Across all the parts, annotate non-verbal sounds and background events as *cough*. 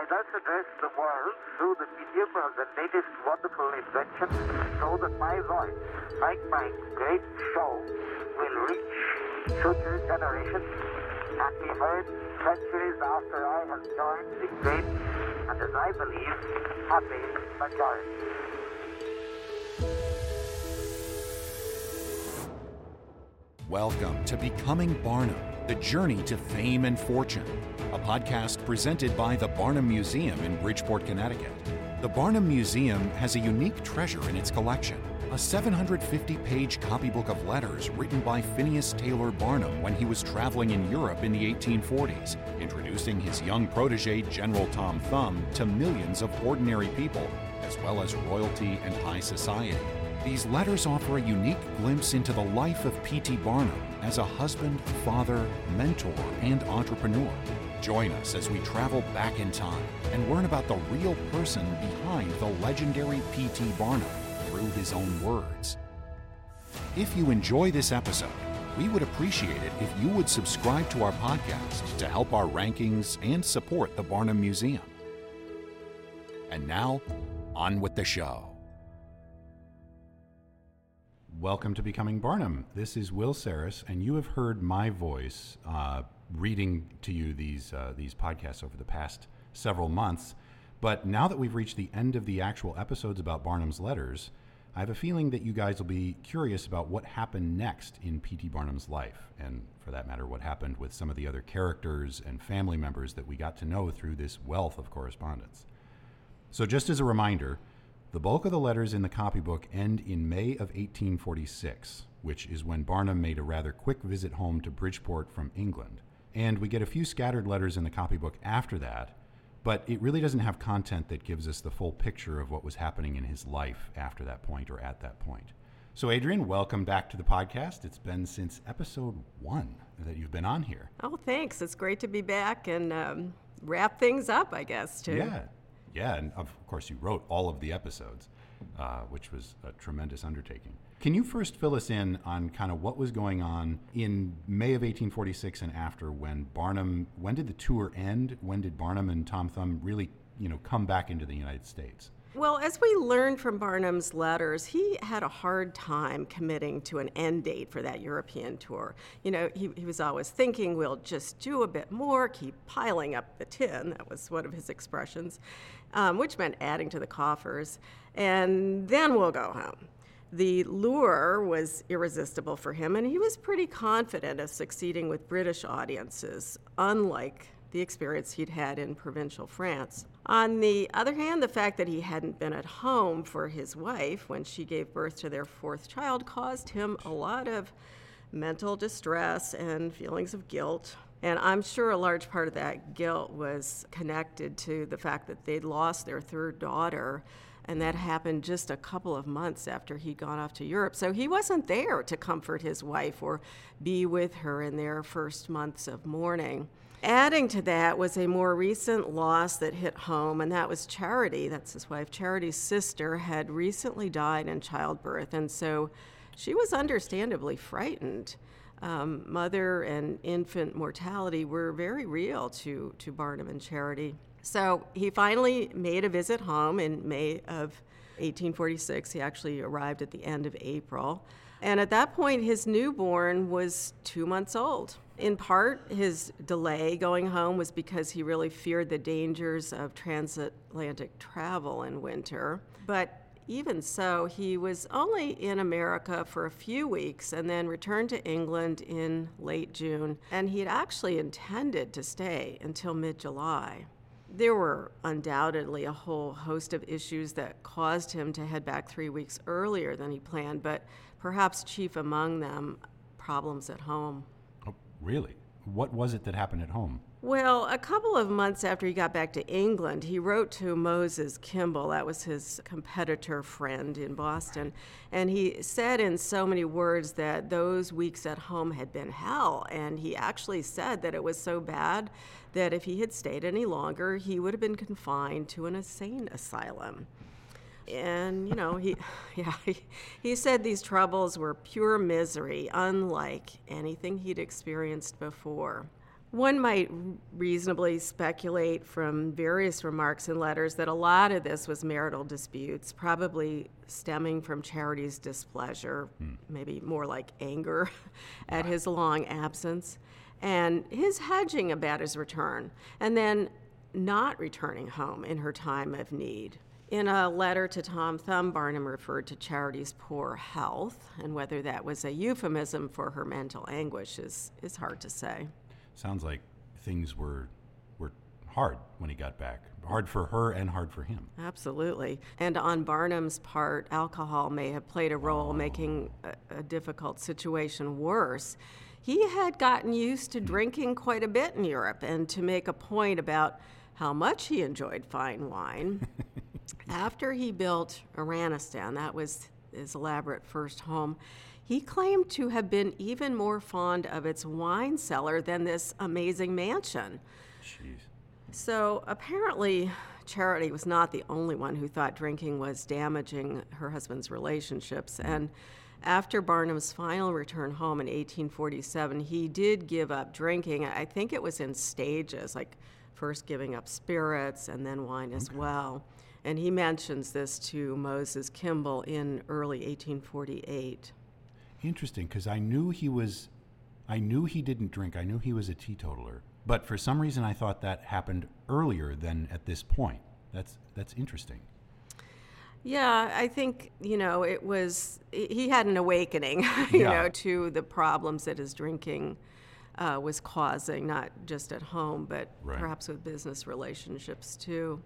I thus address the world through the medium of the latest wonderful invention so that my voice, like my great show, will reach future generations and be heard centuries after I have joined the great and, as I believe, happy majority. Welcome to Becoming Barnum, the journey to fame and fortune, a podcast presented by the Barnum Museum in Bridgeport, Connecticut. The Barnum Museum has a unique treasure in its collection a 750 page copybook of letters written by Phineas Taylor Barnum when he was traveling in Europe in the 1840s, introducing his young protege, General Tom Thumb, to millions of ordinary people, as well as royalty and high society. These letters offer a unique glimpse into the life of P.T. Barnum as a husband, father, mentor, and entrepreneur. Join us as we travel back in time and learn about the real person behind the legendary P.T. Barnum through his own words. If you enjoy this episode, we would appreciate it if you would subscribe to our podcast to help our rankings and support the Barnum Museum. And now, on with the show. Welcome to Becoming Barnum. This is Will Saris, and you have heard my voice uh, reading to you these uh, these podcasts over the past several months. But now that we've reached the end of the actual episodes about Barnum's letters, I have a feeling that you guys will be curious about what happened next in P.T. Barnum's life, and for that matter, what happened with some of the other characters and family members that we got to know through this wealth of correspondence. So, just as a reminder, the bulk of the letters in the copybook end in May of 1846, which is when Barnum made a rather quick visit home to Bridgeport from England. And we get a few scattered letters in the copybook after that, but it really doesn't have content that gives us the full picture of what was happening in his life after that point or at that point. So, Adrian, welcome back to the podcast. It's been since episode one that you've been on here. Oh, thanks. It's great to be back and um, wrap things up, I guess, too. Yeah, yeah, and of course, you wrote all of the episodes, uh, which was a tremendous undertaking. Can you first fill us in on kind of what was going on in May of 1846 and after when Barnum, when did the tour end? When did Barnum and Tom Thumb really, you know, come back into the United States? Well, as we learned from Barnum's letters, he had a hard time committing to an end date for that European tour. You know, he, he was always thinking, we'll just do a bit more, keep piling up the tin. That was one of his expressions, um, which meant adding to the coffers, and then we'll go home. The lure was irresistible for him, and he was pretty confident of succeeding with British audiences, unlike the experience he'd had in provincial France. On the other hand, the fact that he hadn't been at home for his wife when she gave birth to their fourth child caused him a lot of mental distress and feelings of guilt. And I'm sure a large part of that guilt was connected to the fact that they'd lost their third daughter and that happened just a couple of months after he'd gone off to Europe. So he wasn't there to comfort his wife or be with her in their first months of mourning. Adding to that was a more recent loss that hit home, and that was Charity. That's his wife. Charity's sister had recently died in childbirth, and so she was understandably frightened. Um, mother and infant mortality were very real to, to Barnum and Charity. So he finally made a visit home in May of 1846. He actually arrived at the end of April. And at that point, his newborn was two months old. In part, his delay going home was because he really feared the dangers of transatlantic travel in winter. But even so, he was only in America for a few weeks and then returned to England in late June. And he had actually intended to stay until mid July. There were undoubtedly a whole host of issues that caused him to head back three weeks earlier than he planned, but perhaps chief among them, problems at home. Oh, really? What was it that happened at home? Well, a couple of months after he got back to England, he wrote to Moses Kimball, that was his competitor friend in Boston, and he said in so many words that those weeks at home had been hell. And he actually said that it was so bad that if he had stayed any longer, he would have been confined to an insane asylum. And, you know, he, *laughs* yeah, he, he said these troubles were pure misery, unlike anything he'd experienced before. One might reasonably speculate from various remarks and letters that a lot of this was marital disputes, probably stemming from Charity's displeasure, hmm. maybe more like anger *laughs* at his long absence, and his hedging about his return, and then not returning home in her time of need. In a letter to Tom Thumb, Barnum referred to Charity's poor health, and whether that was a euphemism for her mental anguish is, is hard to say. Sounds like things were were hard when he got back. Hard for her and hard for him. Absolutely. And on Barnum's part, alcohol may have played a role making a, a difficult situation worse. He had gotten used to hmm. drinking quite a bit in Europe and to make a point about how much he enjoyed fine wine. *laughs* After he built Iranistan, that was his elaborate first home, he claimed to have been even more fond of its wine cellar than this amazing mansion. Jeez. So apparently, Charity was not the only one who thought drinking was damaging her husband's relationships. Mm-hmm. And after Barnum's final return home in 1847, he did give up drinking. I think it was in stages, like first giving up spirits and then wine as well. And he mentions this to Moses Kimball in early 1848. Interesting, because I knew he was, I knew he didn't drink. I knew he was a teetotaler, but for some reason I thought that happened earlier than at this point. That's that's interesting. Yeah, I think, you know, it was, he had an awakening, *laughs* you Yeah. know, to the problems that his drinking uh, was causing, not just at home, but Right. perhaps with business relationships too.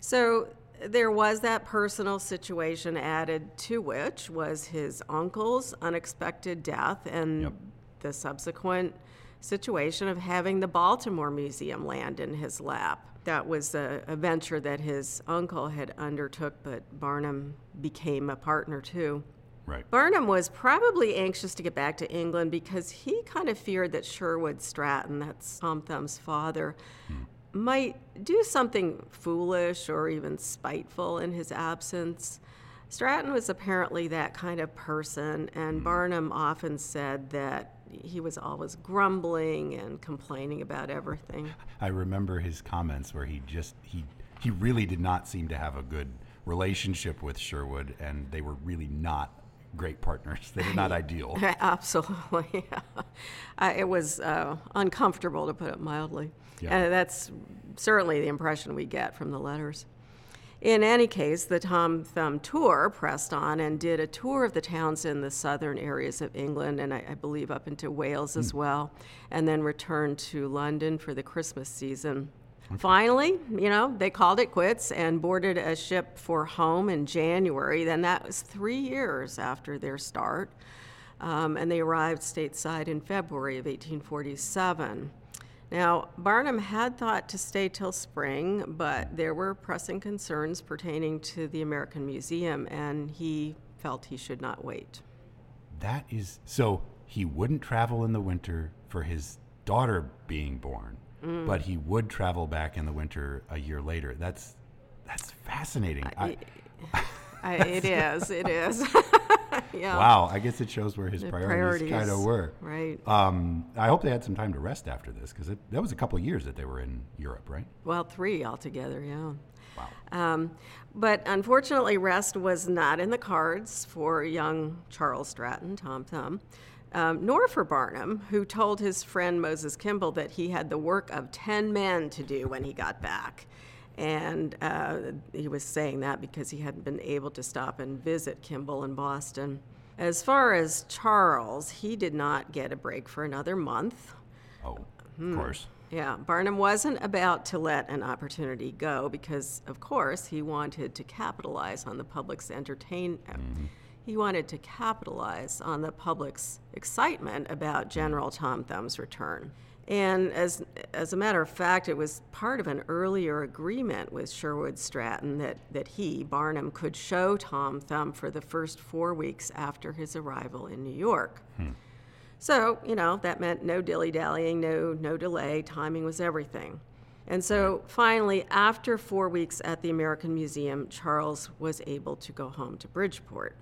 So there was that personal situation added to which was his uncle's unexpected death and Yep. the subsequent situation of having the Baltimore Museum land in his lap. That was a, a venture that his uncle had undertook, but Barnum became a partner too. Right. Barnum was probably anxious to get back to England because he kind of feared that Sherwood Stratton, that's Tom Thumb's father, hmm. Might do something foolish or even spiteful in his absence. Stratton was apparently that kind of person, and hmm. Barnum often said that he was always grumbling and complaining about everything. I remember his comments where he just he he really did not seem to have a good relationship with Sherwood, and they were really not great partners. They were not ideal. *laughs* Absolutely. *laughs* uh, it was uh, uncomfortable, to put it mildly. Yeah. And that's certainly the impression we get from the letters. In any case, the Tom Thumb tour pressed on and did a tour of the towns in the southern areas of England, and I, I believe up into Wales as well, and then returned to London for the Christmas season. Finally, you know, they called it quits and boarded a ship for home in January. Then that was three years after their start. Um, and they arrived stateside in February of 1847. Now, Barnum had thought to stay till spring, but there were pressing concerns pertaining to the American Museum, and he felt he should not wait. That is so he wouldn't travel in the winter for his daughter being born, Mm. but he would travel back in the winter a year later. That's that's fascinating. I, I, it *laughs* is, it is. *laughs* yeah. wow, I guess it shows where his The priorities, kind of were. Right. Um, I hope they had some time to rest after this because that was a couple of years that they were in Europe, right? Well, three altogether, yeah. Wow. Um, but unfortunately, rest was not in the cards for young Charles Stratton, Tom Thumb, um, nor for Barnum, who told his friend Moses Kimball that he had the work of 10 men to do when he got back. And uh, he was saying that because he hadn't been able to stop and visit Kimball in Boston. As far as Charles, he did not get a break for another month. Oh, Hmm. of course. Yeah, Barnum wasn't about to let an opportunity go because, of course, he wanted to capitalize on the public's entertain. He wanted to capitalize on the public's excitement about General Tom Thumb's return. And as, as a matter of fact, it was part of an earlier agreement with Sherwood Stratton that, that he, Barnum, could show Tom Thumb for the first four weeks after his arrival in New York. Hmm. So, you know, that meant no dilly dallying, no, no delay. Timing was everything. And so finally, after four weeks at the American Museum, Charles was able to go home to Bridgeport.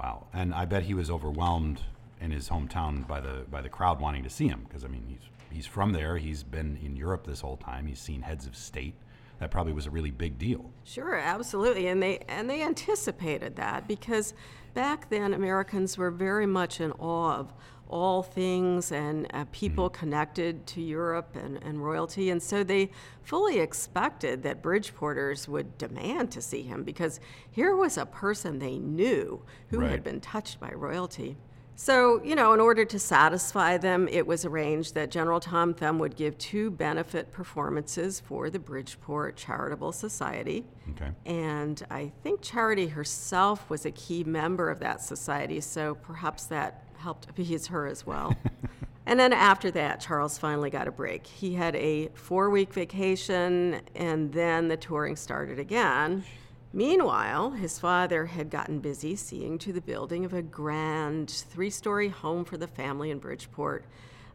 Wow. And I bet he was overwhelmed in his hometown by the by the crowd wanting to see him because I mean he's he's from there. He's been in Europe this whole time. He's seen heads of state. That probably was a really big deal. Sure, absolutely, and they and they anticipated that because back then Americans were very much in awe of all things and uh, people mm connected to Europe and, and royalty. And so they fully expected that Bridgeporters would demand to see him because here was a person they knew who right. had been touched by royalty. So, you know, in order to satisfy them, it was arranged that General Tom Thumb would give two benefit performances for the Bridgeport Charitable Society. Okay. And I think Charity herself was a key member of that society, so perhaps that helped appease her as well. *laughs* and then after that, Charles finally got a break. He had a four week vacation, and then the touring started again. Meanwhile, his father had gotten busy seeing to the building of a grand three story home for the family in Bridgeport.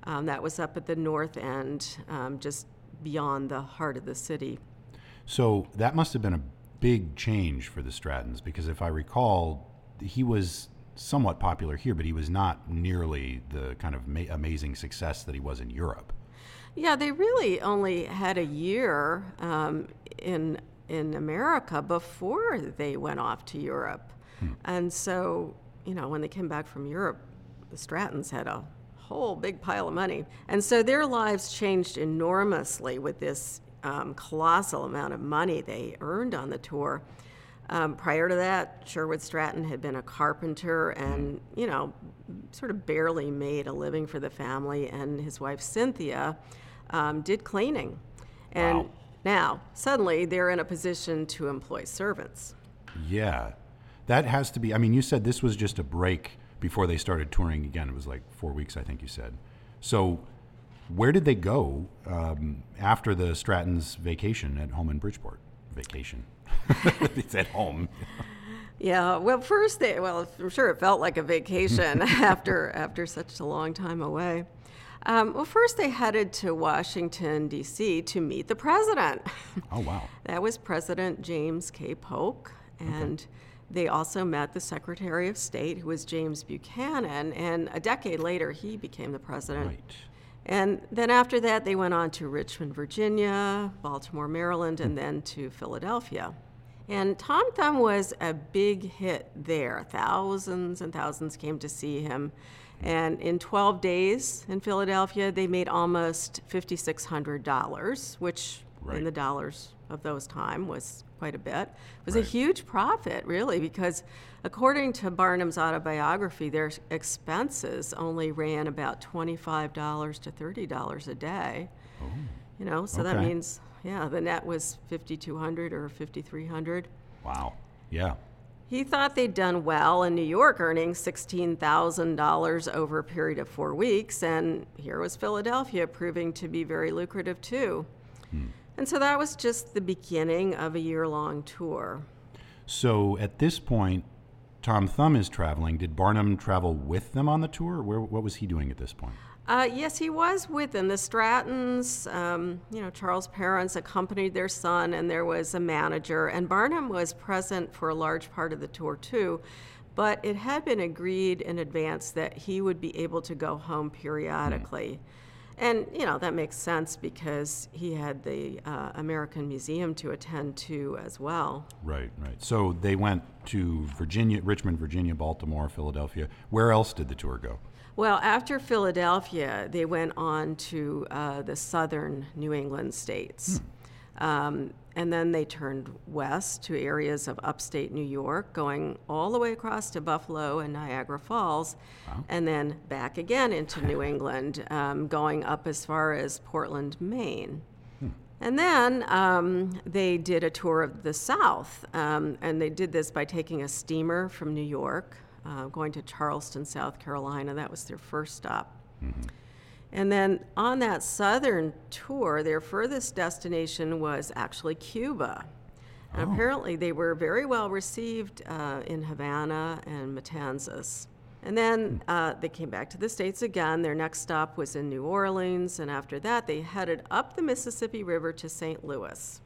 Um, that was up at the north end, um, just beyond the heart of the city. So that must have been a big change for the Strattons because if I recall, he was somewhat popular here, but he was not nearly the kind of ma- amazing success that he was in Europe. Yeah, they really only had a year um, in in America before they went off to Europe. Hmm. And so, you know, when they came back from Europe, the Strattons had a whole big pile of money. And so their lives changed enormously with this um, colossal amount of money they earned on the tour. Um, prior to that, Sherwood Stratton had been a carpenter and, hmm. you know, sort of barely made a living for the family. And his wife, Cynthia, um, did cleaning. And wow. Now, suddenly they're in a position to employ servants. Yeah. That has to be, I mean, you said this was just a break before they started touring again. It was like four weeks, I think you said. So, where did they go um, after the Stratton's vacation at home in Bridgeport? Vacation. *laughs* it's at home. Yeah, well, first they well, I'm sure it felt like a vacation *laughs* after after such a long time away. Um, well, first they headed to Washington, D.C. to meet the president. *laughs* Oh, wow. that was President James K. Polk. And okay. they also met the Secretary of State, who was James Buchanan. And a decade later, he became the president. Right. And then after that, they went on to Richmond, Virginia, Baltimore, Maryland, and then to Philadelphia. And Tom Thumb was a big hit there. Thousands and thousands came to see him. And in 12 days in Philadelphia, they made almost $5,600, which right. in the dollars of those time was quite a bit. It was right. a huge profit, really, because according to Barnum's autobiography, their expenses only ran about $25 to $30 a day. Oh. You know, so okay. that means, yeah, the net was 5200 or 5300 Wow. Yeah. He thought they'd done well in New York, earning $16,000 over a period of four weeks, and here was Philadelphia proving to be very lucrative too. Hmm. And so that was just the beginning of a year long tour. So at this point, Tom Thumb is traveling. Did Barnum travel with them on the tour? Where, what was he doing at this point? Uh, yes, he was with them. The Strattons, um, you know, Charles' parents accompanied their son, and there was a manager. And Barnum was present for a large part of the tour, too. But it had been agreed in advance that he would be able to go home periodically. Mm. And, you know, that makes sense because he had the uh, American Museum to attend to as well. Right, right. So they went to Virginia, Richmond, Virginia, Baltimore, Philadelphia. Where else did the tour go? Well, after Philadelphia, they went on to uh, the southern New England states. Hmm. Um, and then they turned west to areas of upstate New York, going all the way across to Buffalo and Niagara Falls, wow. and then back again into New *laughs* England, um, going up as far as Portland, Maine. Hmm. And then um, they did a tour of the South, um, and they did this by taking a steamer from New York uh, going to Charleston, South Carolina. That was their first stop. Mm-hmm. And then on that southern tour, their furthest destination was actually Cuba. Oh. And apparently, they were very well received uh, in Havana and Matanzas. And then hmm. uh, they came back to the States again. Their next stop was in New Orleans. And after that, they headed up the Mississippi River to St. Louis.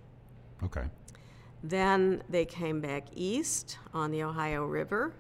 Okay. Then they came back east on the Ohio River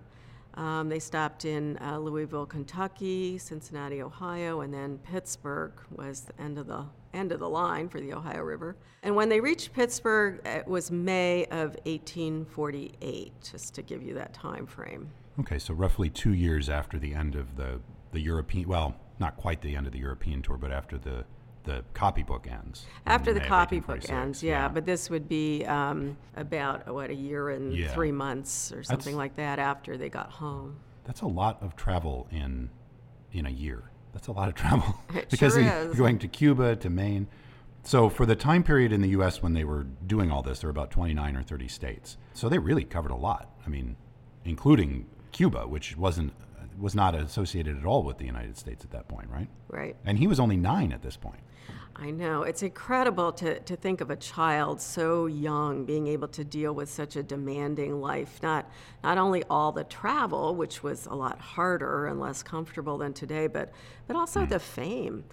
Um, they stopped in uh, Louisville, Kentucky, Cincinnati, Ohio, and then Pittsburgh was the end of the end of the line for the Ohio River. And when they reached Pittsburgh, it was May of 1848, just to give you that time frame. Okay, so roughly two years after the end of the the European, well, not quite the end of the European tour, but after the the copybook ends. After the copybook ends, yeah, but this would be um, about, what, a year and Yeah. three months or something like that after they got home. that's a lot of travel in in a year. That's a lot of travel *laughs* because sure they- going to Cuba to Maine. So for the time period in the U.S. when they were doing all this, there were about 29 or 30 states. So they really covered a lot. I mean, including Cuba, which wasn't was not associated at all with the United States at that point, right? Right. And he was only nine at this point. I know. It's incredible to, to think of a child so young being able to deal with such a demanding life. Not, not only all the travel, which was a lot harder and less comfortable than today, but, but also the fame.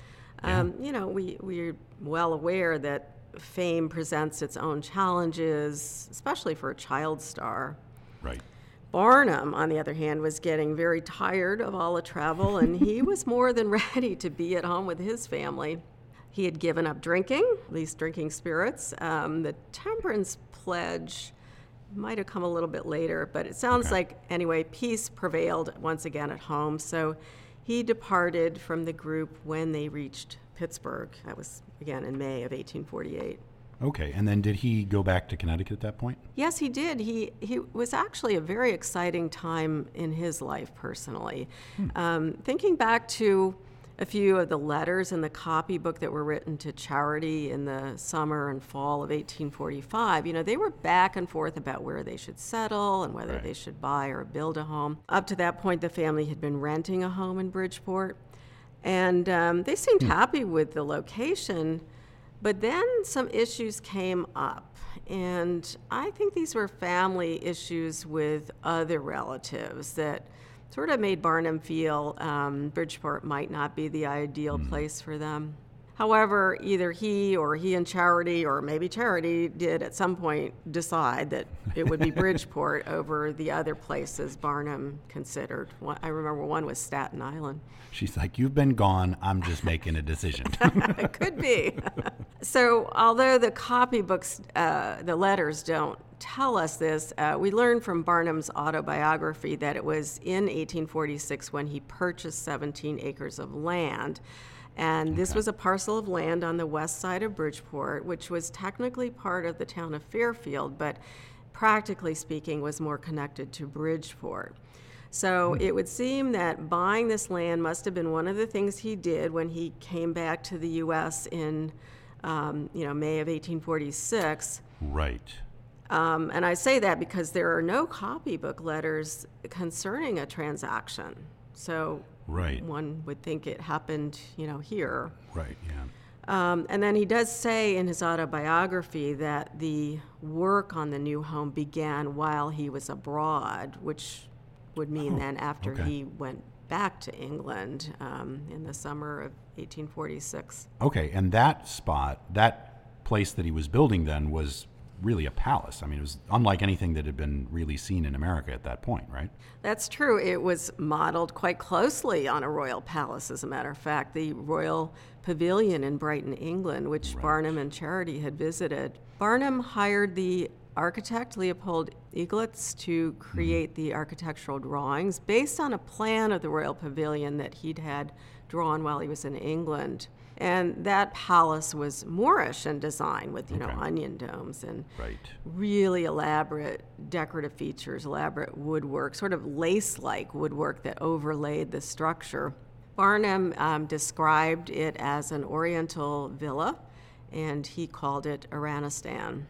Um, you know, we, we're well aware that fame presents its own challenges, especially for a child star. Right. Barnum, on the other hand, was getting very tired of all the travel, and he *laughs* was more than ready to be at home with his family. He had given up drinking, at least drinking spirits. Um, the temperance pledge might have come a little bit later, but it sounds Okay. like, anyway, peace prevailed once again at home. So he departed from the group when they reached Pittsburgh. That was, again, in May of 1848. Okay. And then did he go back to Connecticut at that point? Yes, he did. He he was actually a very exciting time in his life personally. Um, thinking back to a few of the letters in the copybook that were written to Charity in the summer and fall of 1845, you know, they were back and forth about where they should settle and whether Right. they should buy or build a home. Up to that point, the family had been renting a home in Bridgeport, and um, they seemed happy with the location. But then some issues came up, and I think these were family issues with other relatives that sort of made Barnum feel um, Bridgeport might not be the ideal place for them. However, either he or he and Charity, or maybe Charity, did at some point decide that it would be *laughs* Bridgeport over the other places Barnum considered. One- I remember one was Staten Island. She's like, You've been gone. I'm just making a decision. *laughs* it could be. *laughs* so, although the copybooks, uh, the letters don't tell us this, uh, we learn from Barnum's autobiography that it was in 1846 when he purchased 17 acres of land. And this was a parcel of land on the west side of Bridgeport, which was technically part of the town of Fairfield, but practically speaking was more connected to Bridgeport. So it would seem that buying this land must have been one of the things he did when he came back to the U.S. in, um, you know, May of 1846. right. Um, and I say that because there are no copybook letters concerning a transaction. So Right. one would think it happened, you know, here. Right. Yeah. Um, and then he does say in his autobiography that the work on the new home began while he was abroad, which would mean then after okay. he went back to England um, in the summer of 1846. Okay, and that spot, that place that he was building then was really a palace. I mean, it was unlike anything that had been really seen in America at that point, right? That's true. It was modeled quite closely on a royal palace, as a matter of fact, the Royal Pavilion in Brighton, England, which Barnum and Charity had visited. Barnum hired the architect Leopold Eidlitz to mm-hmm. create the architectural drawings based on a plan of the Royal Pavilion that he'd had drawn while he was in England. And that palace was Moorish in design with, you know, Okay. onion domes and Right. really elaborate decorative features, elaborate woodwork, sort of lace like woodwork that overlaid the structure. Barnum um, described it as an oriental villa, and he called it Iranistan.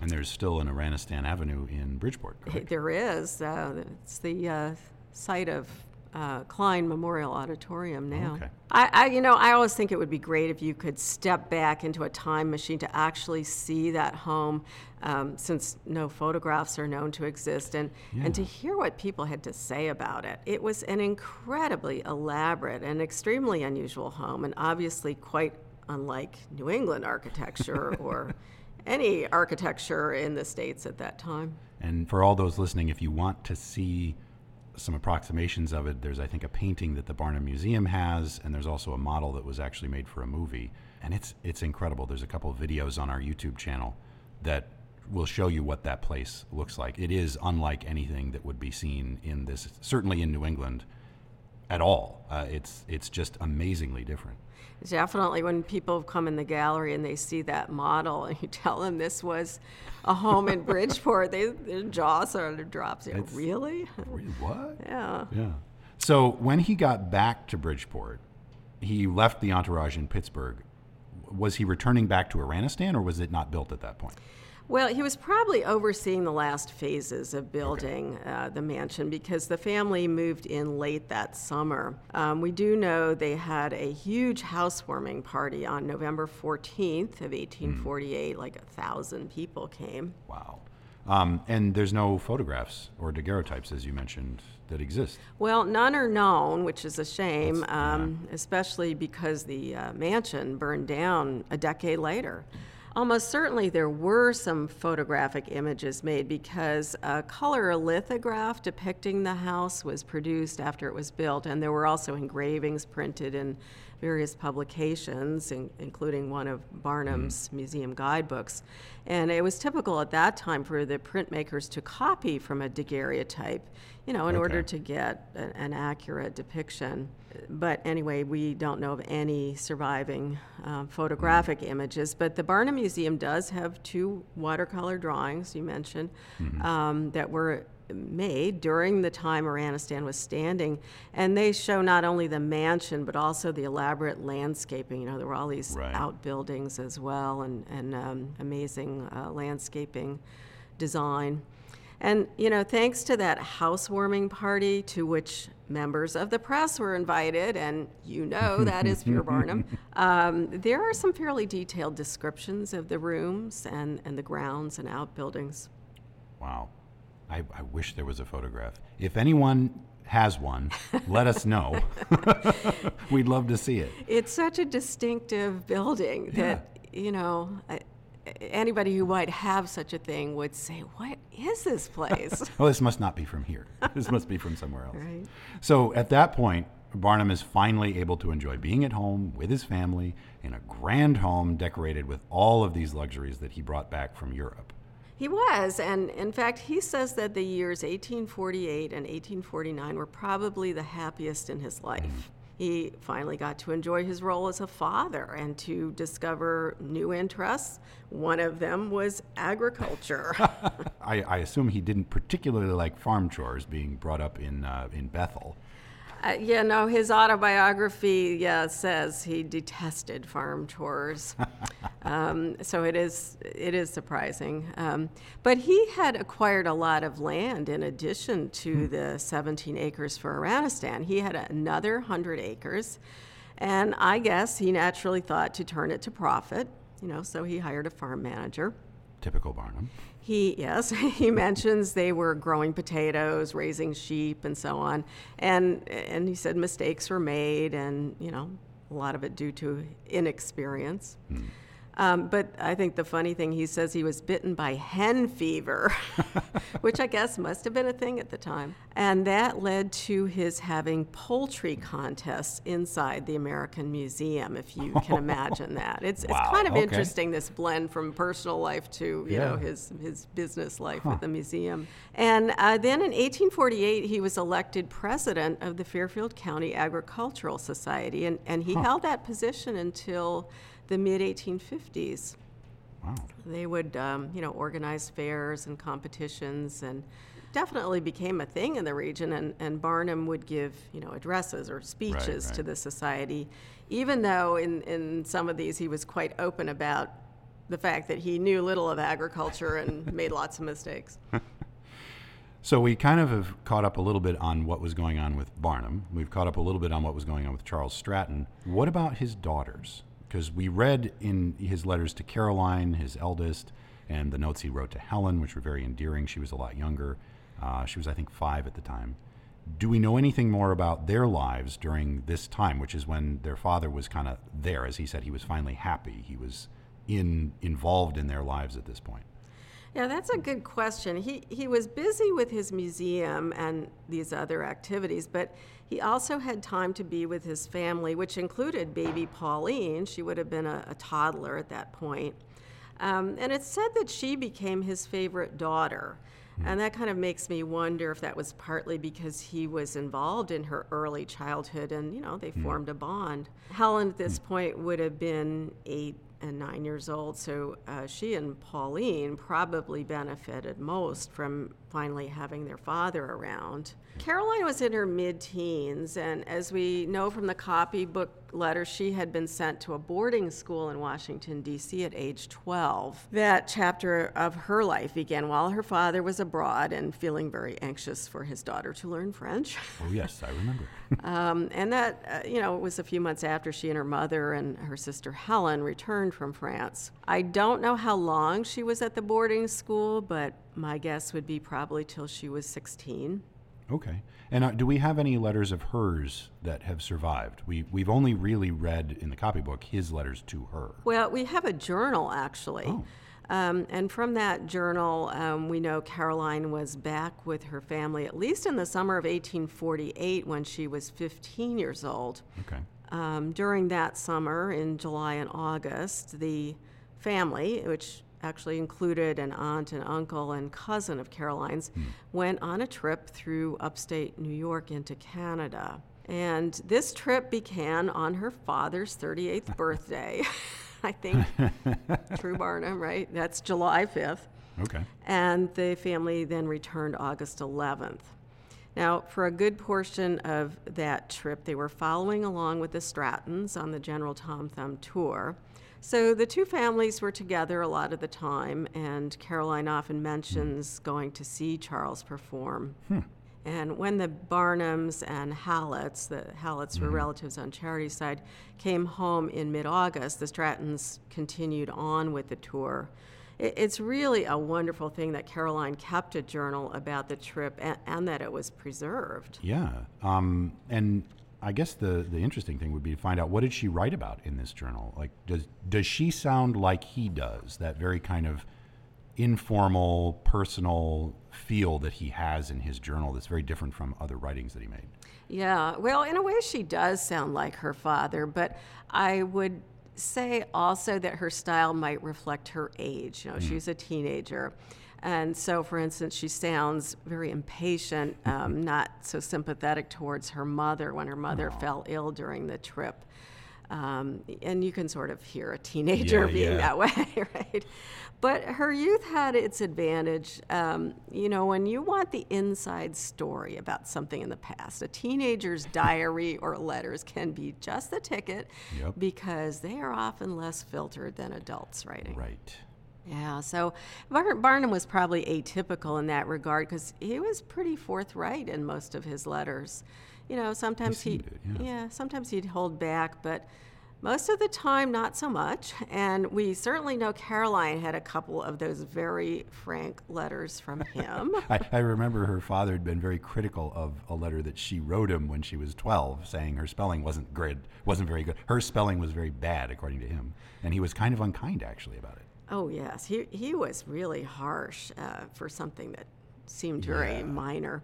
And there's still an Iranistan Avenue in Bridgeport, correct? There is, uh, it's the uh, site of uh, Klein Memorial Auditorium now. Okay. I, I, you know, I always think it would be great if you could step back into a time machine to actually see that home, um, since no photographs are known to exist, and, and to hear what people had to say about it. It was an incredibly elaborate and extremely unusual home, and obviously quite unlike New England architecture *laughs* or any architecture in the States at that time. And for all those listening, if you want to see some approximations of it. There's, I think, a painting that the Barnum Museum has, and there's also a model that was actually made for a movie. And it's it's incredible. There's a couple of videos on our YouTube channel that will show you what that place looks like. It is unlike anything that would be seen in this, certainly in New England, at all. Uh, it's it's just amazingly different. Definitely, when people come in the gallery and they see that model, and you tell them this was a home in *laughs* Bridgeport, they, their jaw sort of drops. You know, really? Really, What? Yeah. Yeah. So when he got back to Bridgeport, he left the entourage in Pittsburgh. Was he returning back to Iranistan, or was it not built at that point? Well, he was probably overseeing the last phases of building uh, the mansion because the family moved in late that summer. Um, we do know they had a huge housewarming party on November 14th of 1848. Like a thousand people came. Wow. Um, and there's no photographs or daguerreotypes, as you mentioned, that exist. Well, none are known, which is a shame, That's- yeah. um, especially because the uh, mansion burned down a decade later. Almost certainly there were some photographic images made because a color lithograph depicting the house was produced after it was built, and there were also engravings printed in various publications, in, including one of Barnum's museum guidebooks. And it was typical at that time for the printmakers to copy from a daguerreotype, you know, in order to get a- an accurate depiction. But anyway, we don't know of any surviving um, photographic images. But the Barnum Museum does have two watercolor drawings, you mentioned, um, that were made during the time Iranistan was standing. And they show not only the mansion, but also the elaborate landscaping. You know, there were all these Right. outbuildings as well and, and um, amazing uh, landscaping design. And, you know, thanks to that housewarming party to which members of the press were invited, and you know that is pure Barnum, *laughs* um, there are some fairly detailed descriptions of the rooms and, and the grounds and outbuildings. Wow. I, I wish there was a photograph. If anyone has one, *laughs* let us know. *laughs* We'd love to see it. It's such a distinctive building that, you know, I- anybody who might have such a thing would say, What is this *laughs* place? well, this must not be from here. this must be from somewhere else. Right. So at that point, Barnum is finally able to enjoy being at home with his family in a grand home decorated with all of these luxuries that he brought back from Europe. He was, and in fact, he says that the years 1848 and 1849 were probably the happiest in his life. He finally got to enjoy his role as a father and to discover new interests. One of them was agriculture. *laughs* I, I assume he didn't particularly like farm chores being brought up in, uh, in Bethel. Uh, yeah, no, his autobiography yeah, says he detested farm chores. *laughs* um, so it is, it is surprising. Um, but he had acquired a lot of land in addition to the 17 acres for Iranistan. He had another 100 acres. And I guess he naturally thought to turn it to profit, you know, so he hired a farm manager. Typical Barnum. He, yes, *laughs* he mentions they were growing potatoes, raising sheep, and so on. And, and he said mistakes were made, and, you know, a lot of it due to inexperience. Hmm. Um, but I think the funny thing, he says he was bitten by hen fever, *laughs* which I guess must have been a thing at the time. And that led to his having poultry contests inside the American Museum, if you can *laughs* imagine that. It's, Wow, it's kind of okay. interesting, this blend from personal life to, you know, his, his business life at the museum. And uh, then in 1848, he was elected president of the Fairfield County Agricultural Society, and, and he held that position until the mid 1850s. Wow. They would, um, you know, organize fairs and competitions, and definitely became a thing in the region. And, and Barnum would give, you know, addresses or speeches to right. the society, even though in, in some of these he was quite open about the fact that he knew little of agriculture and *laughs* made lots of mistakes. *laughs* So we kind of have caught up a little bit on what was going on with Barnum. We've caught up a little bit on what was going on with Charles Stratton. What about his daughters? Because we read in his letters to Caroline, his eldest, and the notes he wrote to Helen, which were very endearing. She was a lot younger. Uh, she was, I think, five at the time. Do we know anything more about their lives during this time, which is when their father was kind of there? As he said, he was finally happy. He was in involved in their lives at this point. Yeah, that's a good question. He, he was busy with his museum and these other activities, but he also had time to be with his family, which included baby Pauline. She would have been a, a toddler at that point. Um, and it's said that she became his favorite daughter. And that kind of makes me wonder if that was partly because he was involved in her early childhood and, you know, they formed a bond. Helen at this point would have been eight and nine years old, so uh, she and Pauline probably benefited most from finally having their father around. Caroline was in her mid teens, and as we know from the copybook letter, she had been sent to a boarding school in Washington, D.C. at age 12. That chapter of her life began while her father was abroad and feeling very anxious for his daughter to learn French. *laughs* Oh, yes, I remember. *laughs* Um, and that, uh, you know, it was a few months after she and her mother and her sister Helen returned from France. I don't know how long she was at the boarding school, but my guess would be probably till she was 16. Okay. And uh, do we have any letters of hers that have survived? We, we've only really read in the copybook his letters to her. Well, we have a journal actually. Oh. Um, and from that journal, um, we know Caroline was back with her family at least in the summer of 1848 when she was 15 years old. Okay. Um, during that summer, in July and August, the family, which actually included an aunt and uncle and cousin of Caroline's, hmm. went on a trip through upstate New York into Canada. And this trip began on her father's 38th *laughs* birthday. *laughs* I think, *laughs* True Barnum, right? That's July 5th. Okay. And the family then returned August 11th. Now, for a good portion of that trip, they were following along with the Strattons on the General Tom Thumb tour. So the two families were together a lot of the time, and Caroline often mentions going to see Charles perform. And when the Barnums and Halletts, the Halletts were relatives on Charity's side, came home in mid August, the Strattons continued on with the tour. It- It's really a wonderful thing that Caroline kept a journal about the trip and, and that it was preserved. Yeah. Um, and I guess the, the interesting thing would be to find out what did she write about in this journal? Like, does, does she sound like he does? That very kind of informal, personal feel that he has in his journal that's very different from other writings that he made. Yeah, well, in a way, she does sound like her father, but I would say also that her style might reflect her age. You know, she's a teenager. And so, for instance, she sounds very impatient, um, not so sympathetic towards her mother when her mother fell ill during the trip. Um, and you can sort of hear a teenager Yeah, being yeah. that *laughs* way, right? But her youth had its advantage. Um, you know, when you want the inside story about something in the past, a teenager's *laughs* diary or letters can be just the ticket Yep. because they are often less filtered than adults writing. Right. Yeah, so Bar- Barnum was probably atypical in that regard because he was pretty forthright in most of his letters. You know, sometimes he, it, yeah. yeah, sometimes he'd hold back, but most of the time, not so much. And we certainly know Caroline had a couple of those very frank letters from him. *laughs* I, I remember her father had been very critical of a letter that she wrote him when she was 12, saying her spelling wasn't good, wasn't very good. Her spelling was very bad, according to him, and he was kind of unkind actually about it. Oh yes, he he was really harsh uh, for something that seemed very Yeah. minor.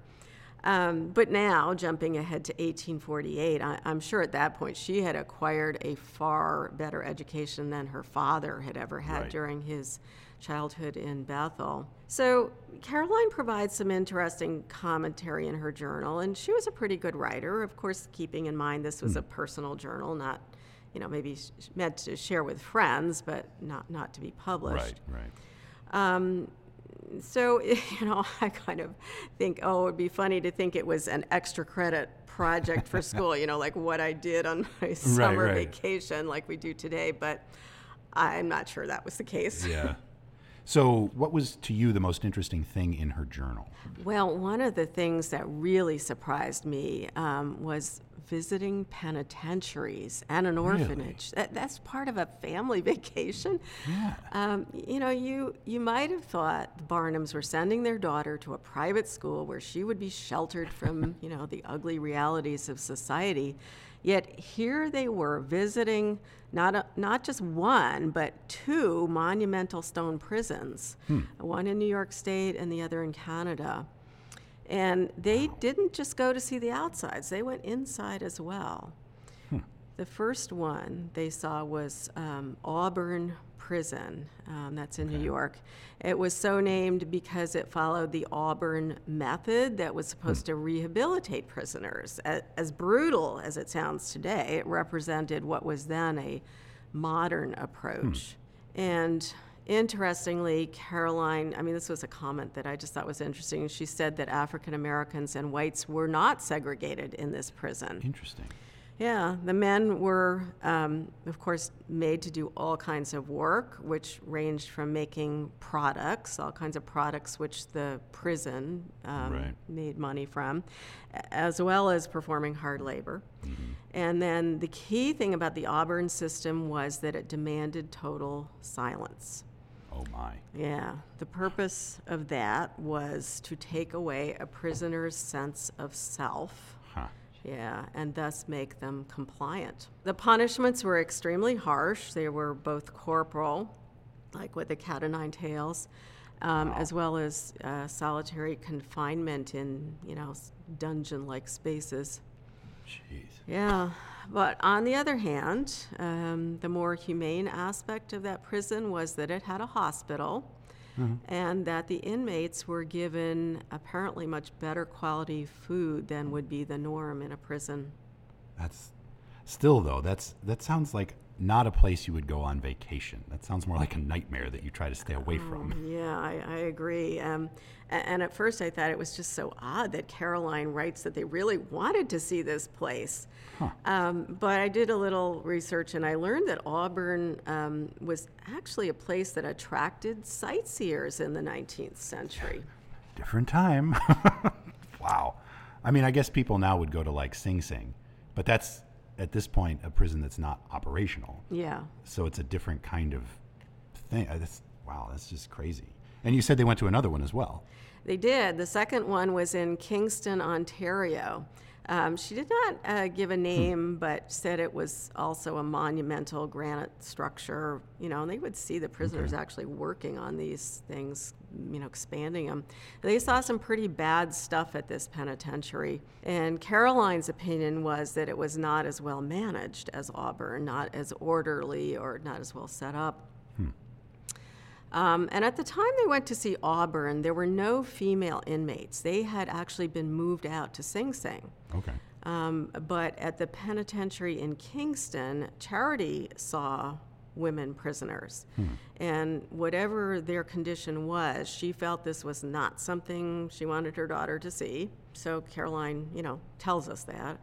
Um, but now, jumping ahead to 1848, I, I'm sure at that point she had acquired a far better education than her father had ever had Right. during his childhood in Bethel. So Caroline provides some interesting commentary in her journal, and she was a pretty good writer. Of course, keeping in mind this was a personal journal, not, you know, maybe meant to share with friends, but not not to be published. Right, right. Um, so, *laughs* you know, I kind of think, oh, it'd be funny to think it was an extra credit project for *laughs* school, you know, like what I did on my summer right. vacation, like we do today, but I'm not sure that was the case. Yeah. *laughs* So, what was to you the most interesting thing in her journal? Well, one of the things that really surprised me um, was visiting penitentiaries and an orphanage. That, that's part of a family *laughs* vacation. Yeah. Um, you know, you you might have thought the Barnums were sending their daughter to a private school where she would be sheltered from, *laughs* you know, the ugly realities of society. Yet here they were visiting not, a, not just one, but two monumental stone prisons, one in New York State and the other in Canada. And they didn't just go to see the outsides, they went inside as well. The first one they saw was um, Auburn Prison, um, that's in New York. It was so named because it followed the Auburn method that was supposed to rehabilitate prisoners. A- As brutal as it sounds today, it represented what was then a modern approach. And interestingly, Caroline, I mean, this was a comment that I just thought was interesting. She said that African Americans and whites were not segregated in this prison. Interesting. Yeah, the men were, um, of course, made to do all kinds of work, which ranged from making products, all kinds of products which the prison um, Right. made money from, as well as performing hard labor. And then the key thing about the Auburn system was that it demanded total silence. Oh my. Yeah, the purpose of that was to take away a prisoner's sense of self. Huh. Yeah, and thus make them compliant. The punishments were extremely harsh. They were both corporal, like with the cat o' nine tails, um, as well as uh, solitary confinement in, you know, dungeon-like spaces. Jeez. Yeah, but on the other hand, um, the more humane aspect of that prison was that it had a hospital and that the inmates were given apparently much better quality food than would be the norm in a prison. That's still though. That's that sounds like not a place you would go on vacation. That sounds more like a nightmare that you try to stay away from. Yeah, I, I agree. Um, and at first I thought it was just so odd that Caroline writes that they really wanted to see this place. Um, but I did a little research and I learned that Auburn um, was actually a place that attracted sightseers in the 19th century. Different time. *laughs* wow. I mean, I guess people now would go to like Sing Sing, but that's at this point a prison that's not operational. Yeah. So it's a different kind of thing. Uh, That's, wow, that's just crazy. And you said they went to another one as well. They did. The second one was in Kingston, Ontario. Um, she did not uh, give a name, but said it was also a monumental granite structure. You know, and they would see the prisoners actually working on these things, you know, expanding them. They saw some pretty bad stuff at this penitentiary. And Caroline's opinion was that it was not as well managed as Auburn, not as orderly or not as well set up. Um, and at the time they went to see Auburn, there were no female inmates. They had actually been moved out to Sing Sing. Okay. Um, but at the penitentiary in Kingston, Charity saw women prisoners. And whatever their condition was, she felt this was not something she wanted her daughter to see. So Caroline, you know, tells us that.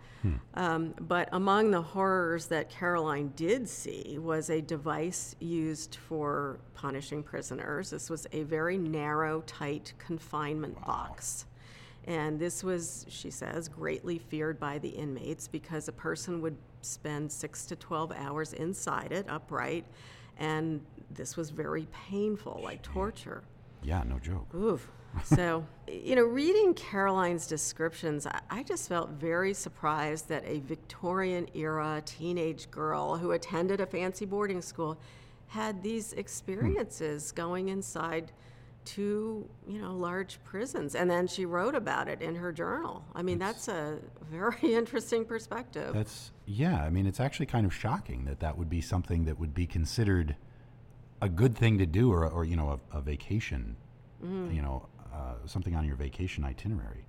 Um, but among the horrors that Caroline did see was a device used for punishing prisoners. This was a very narrow, tight confinement box. And this was, she says, greatly feared by the inmates because a person would spend six to 12 hours inside it, upright, and this was very painful, like torture. Yeah, no joke. Oof. So, *laughs* you know, reading Caroline's descriptions, I, I just felt very surprised that a Victorian era teenage girl who attended a fancy boarding school had these hmm. experiences going inside two, you know, large prisons. And then she wrote about it in her journal. I mean, that's a very *laughs* interesting perspective. That's yeah. I mean, it's actually kind of shocking that that would be something that would be considered a good thing to do, or, or you know, a, a vacation, you know, uh, something on your vacation itinerary.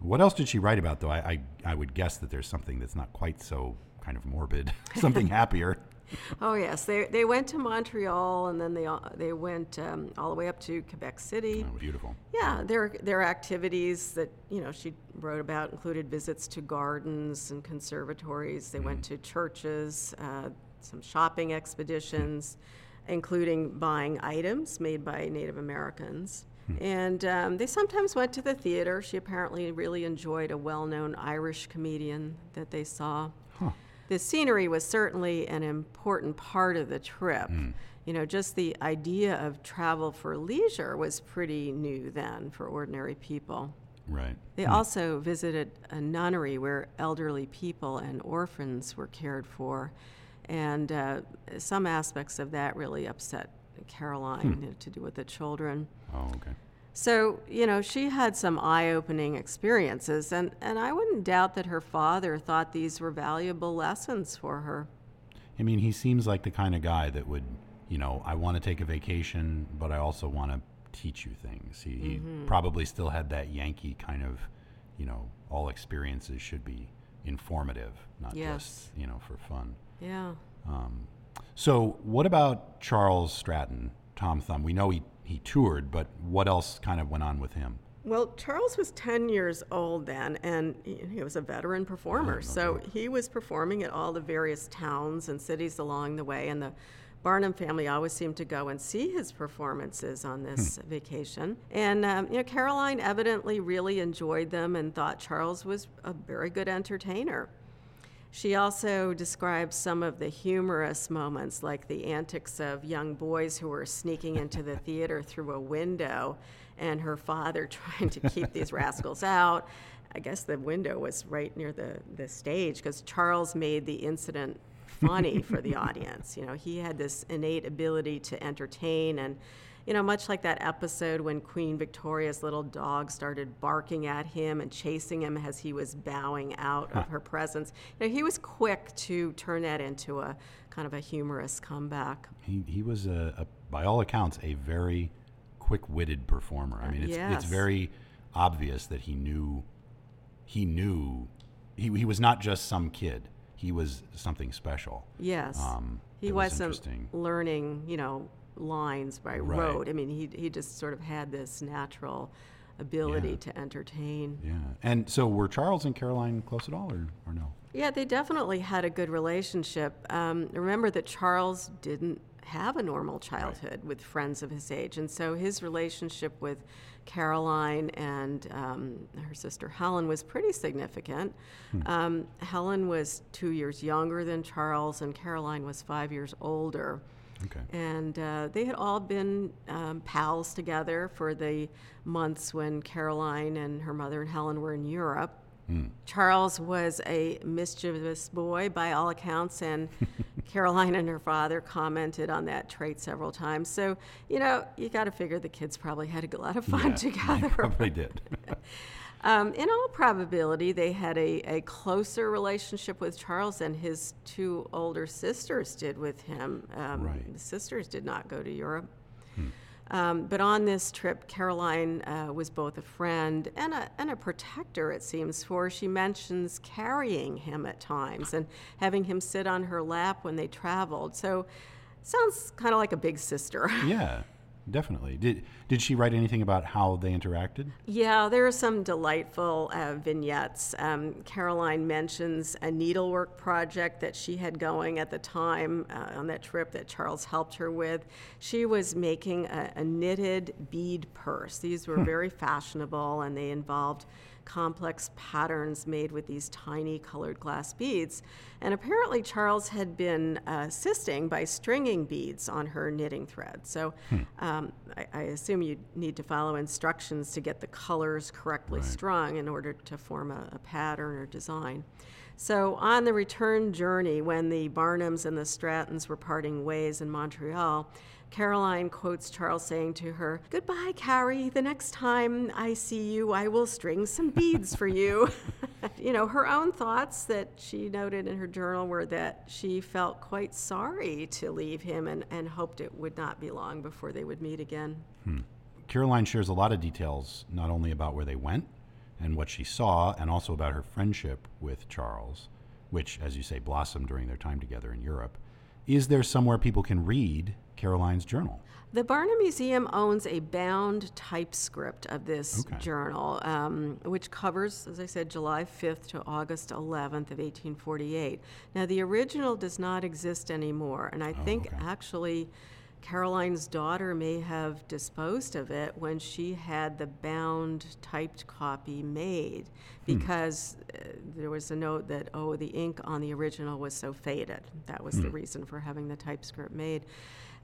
What else did she write about, though? I, I I would guess that there's something that's not quite so kind of morbid, *laughs* something happier. Oh yes, they they went to Montreal and then they they went um, all the way up to Quebec City. Oh, beautiful. Yeah, their their activities that you know she wrote about included visits to gardens and conservatories. They went to churches, uh, some shopping expeditions, including buying items made by Native Americans. And um, they sometimes went to the theater. She apparently really enjoyed a well-known Irish comedian that they saw. The scenery was certainly an important part of the trip. Hmm. You know, just the idea of travel for leisure was pretty new then for ordinary people. Right. They hmm. also visited a nunnery where elderly people and orphans were cared for. And uh, some aspects of that really upset Caroline hmm. you know, to do with the children. Oh, okay. So, you know, she had some eye opening experiences, and, and I wouldn't doubt that her father thought these were valuable lessons for her. I mean, he seems like the kind of guy that would, you know, I want to take a vacation, but I also want to teach you things. He, he mm-hmm. probably still had that Yankee kind of, you know, all experiences should be informative, not Yes. just, you know, for fun. Yeah. Um, so, what about Charles Stratton, Tom Thumb? We know he, he toured, but what else kind of went on with him? Well, Charles was 10 years old then, and he he was a veteran performer. So he was performing at all the various towns and cities along the way, and the Barnum family always seemed to go and see his performances on this vacation. And, um, you know, Caroline evidently really enjoyed them and thought Charles was a very good entertainer. She also describes some of the humorous moments, like the antics of young boys who were sneaking into the theater through a window, and her father *laughs* trying to keep these rascals out. I guess the window was right near the, the stage because Charles made the incident funny for the audience. You know, he had this innate ability to entertain and you know, much like that episode when Queen Victoria's little dog started barking at him and chasing him as he was bowing out of her presence. You know, he was quick to turn that into a kind of a humorous comeback. He, he was, a, a, by all accounts, a very quick witted performer. I mean, it's, yes. it's very obvious that he knew, he knew, he, he was not just some kid, he was something special. Yes. Um, he was wasn't interesting. learning, you know, lines by Right. rote. I mean, he, he just sort of had this natural ability Yeah. to entertain. Yeah. And so were Charles and Caroline close at all or, or no? Yeah, they definitely had a good relationship. Um, remember that Charles didn't have a normal childhood with friends of his age, and so his relationship with Caroline and um, her sister Helen was pretty significant. Um, Helen was two years younger than Charles, and Caroline was five years older. Okay. And uh, they had all been um, pals together for the months when Caroline and her mother and Helen were in Europe. Charles was a mischievous boy by all accounts, and *laughs* Caroline and her father commented on that trait several times. So, you know, you got to figure the kids probably had a lot of fun Yeah, together. They probably did. *laughs* *laughs* Um, in all probability, they had a, a closer relationship with Charles than his two older sisters did with him. Um, Right. The sisters did not go to Europe. Um, but on this trip, Caroline uh, was both a friend and a, and a protector, it seems, for she mentions carrying him at times and having him sit on her lap when they traveled. So, sounds kind of like a big sister. *laughs* yeah, definitely. Did, did she write anything about how they interacted? Yeah, there are some delightful uh, vignettes. Um, Caroline mentions a needlework project that she had going at the time uh, on that trip that Charles helped her with. She was making a, a knitted bead purse. These were very fashionable and they involved complex patterns made with these tiny colored glass beads. And apparently, Charles had been uh, assisting by stringing beads on her knitting thread. So um, I, I assume you need to follow instructions to get the colors correctly strung in order to form a, a pattern or design. So, on the return journey, when the Barnums and the Strattons were parting ways in Montreal, Caroline quotes Charles saying to her, Goodbye, Carrie. The next time I see you, I will string some beads for you. *laughs* you know, her own thoughts that she noted in her journal were that she felt quite sorry to leave him and, and hoped it would not be long before they would meet again. Caroline shares a lot of details, not only about where they went and what she saw, and also about her friendship with Charles, which, as you say, blossomed during their time together in Europe. Is there somewhere people can read Caroline's journal? The Barnum Museum owns a bound typescript of this Okay. journal, um, which covers, as I said, July 5th to August 11th of 1848. Now, the original does not exist anymore, and I think okay. actually Caroline's daughter may have disposed of it when she had the bound typed copy made because uh, there was a note that, oh, the ink on the original was so faded. That was the reason for having the typescript made.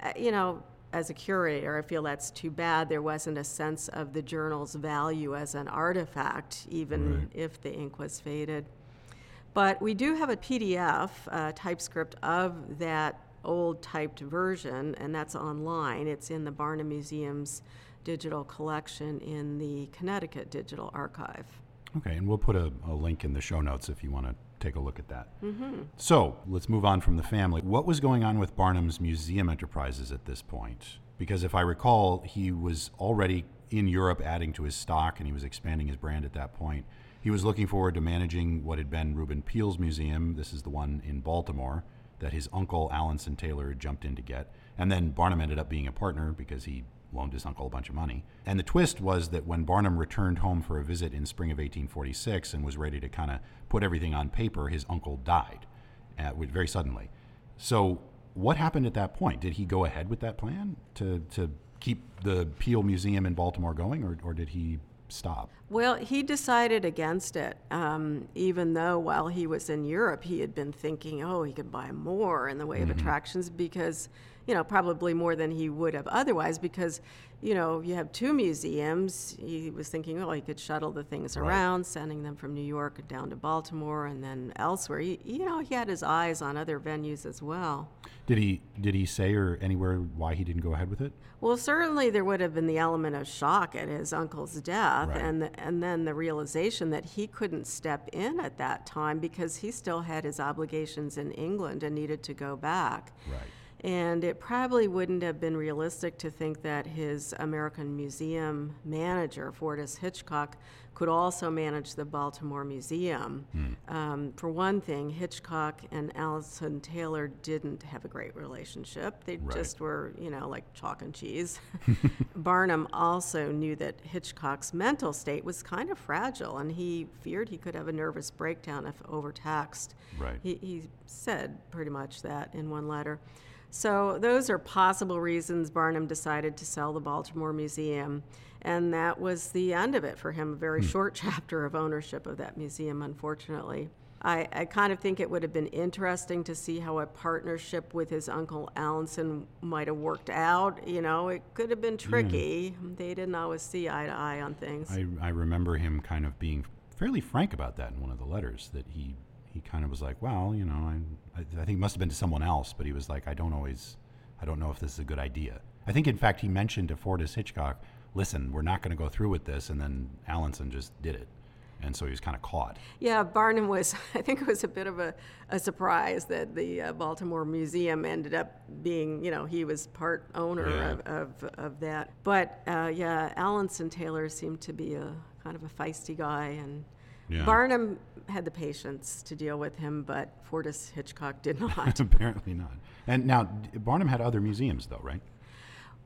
Uh, you know, as a curator, I feel that's too bad. There wasn't a sense of the journal's value as an artifact, even Right. if the ink was faded. But we do have a PDF uh, typescript of that old typed version, and that's online. It's in the Barnum Museum's digital collection in the Connecticut Digital Archive. Okay, and we'll put a, a link in the show notes if you want to take a look at that. Mm-hmm. So let's move on from the family. What was going on with Barnum's museum enterprises at this point? Because if I recall, he was already in Europe adding to his stock and he was expanding his brand at that point. He was looking forward to managing what had been Rubens Peale's museum. This is the one in Baltimore that his uncle Alanson Taylor jumped in to get. And then Barnum ended up being a partner because he loaned his uncle a bunch of money. And the twist was that when Barnum returned home for a visit in spring of 1846 and was ready to kind of put everything on paper, his uncle died uh, very suddenly. So, what happened at that point? Did he go ahead with that plan to, to keep the Peale Museum in Baltimore going, or, or did he stop? Well, he decided against it, um, even though while he was in Europe, he had been thinking, oh, he could buy more in the way of attractions because, you know, probably more than he would have otherwise because, you know, you have two museums. He was thinking, well, he could shuttle the things Right. around, sending them from New York down to Baltimore and then elsewhere. He, you know, he had his eyes on other venues as well. Did he did he say or anywhere why he didn't go ahead with it? Well, certainly there would have been the element of shock at his uncle's death, Right. and and then the realization that he couldn't step in at that time because he still had his obligations in England and needed to go back. Right. And it probably wouldn't have been realistic to think that his American Museum manager, Fordyce Hitchcock, could also manage the Baltimore Museum. Um, for one thing, Hitchcock and Alanson Taylor didn't have a great relationship. They Right. just were, you know, like chalk and cheese. *laughs* *laughs* Barnum also knew that Hitchcock's mental state was kind of fragile, and he feared he could have a nervous breakdown if overtaxed. Right. He, he said pretty much that in one letter. So, those are possible reasons Barnum decided to sell the Baltimore Museum. And that was the end of it for him, a very hmm. short *laughs* chapter of ownership of that museum, unfortunately. I, I kind of think it would have been interesting to see how a partnership with his uncle Alanson might have worked out. You know, it could have been hmm. tricky. They didn't always see eye to eye on things. I, I remember him kind of being fairly frank about that in one of the letters that he he kind of was like, well, you know, I, I, I think it must have been to someone else, but he was like, I don't always, I don't know if this is a good idea. I think, in fact, he mentioned to Fordyce Hitchcock, listen, we're not going to go through with this, and then Alanson just did it, and so he was kind of caught. Yeah, Barnum was, *laughs* I think it was a bit of a, a surprise that the uh, Baltimore Museum ended up being, you know, he was part owner Yeah. of, of, of that. But uh, yeah, Alanson Taylor seemed to be a kind of a feisty guy, and Yeah. Barnum had the patience to deal with him, but Fordyce Hitchcock did *laughs* not. Apparently not. And now Barnum had other museums, though, right?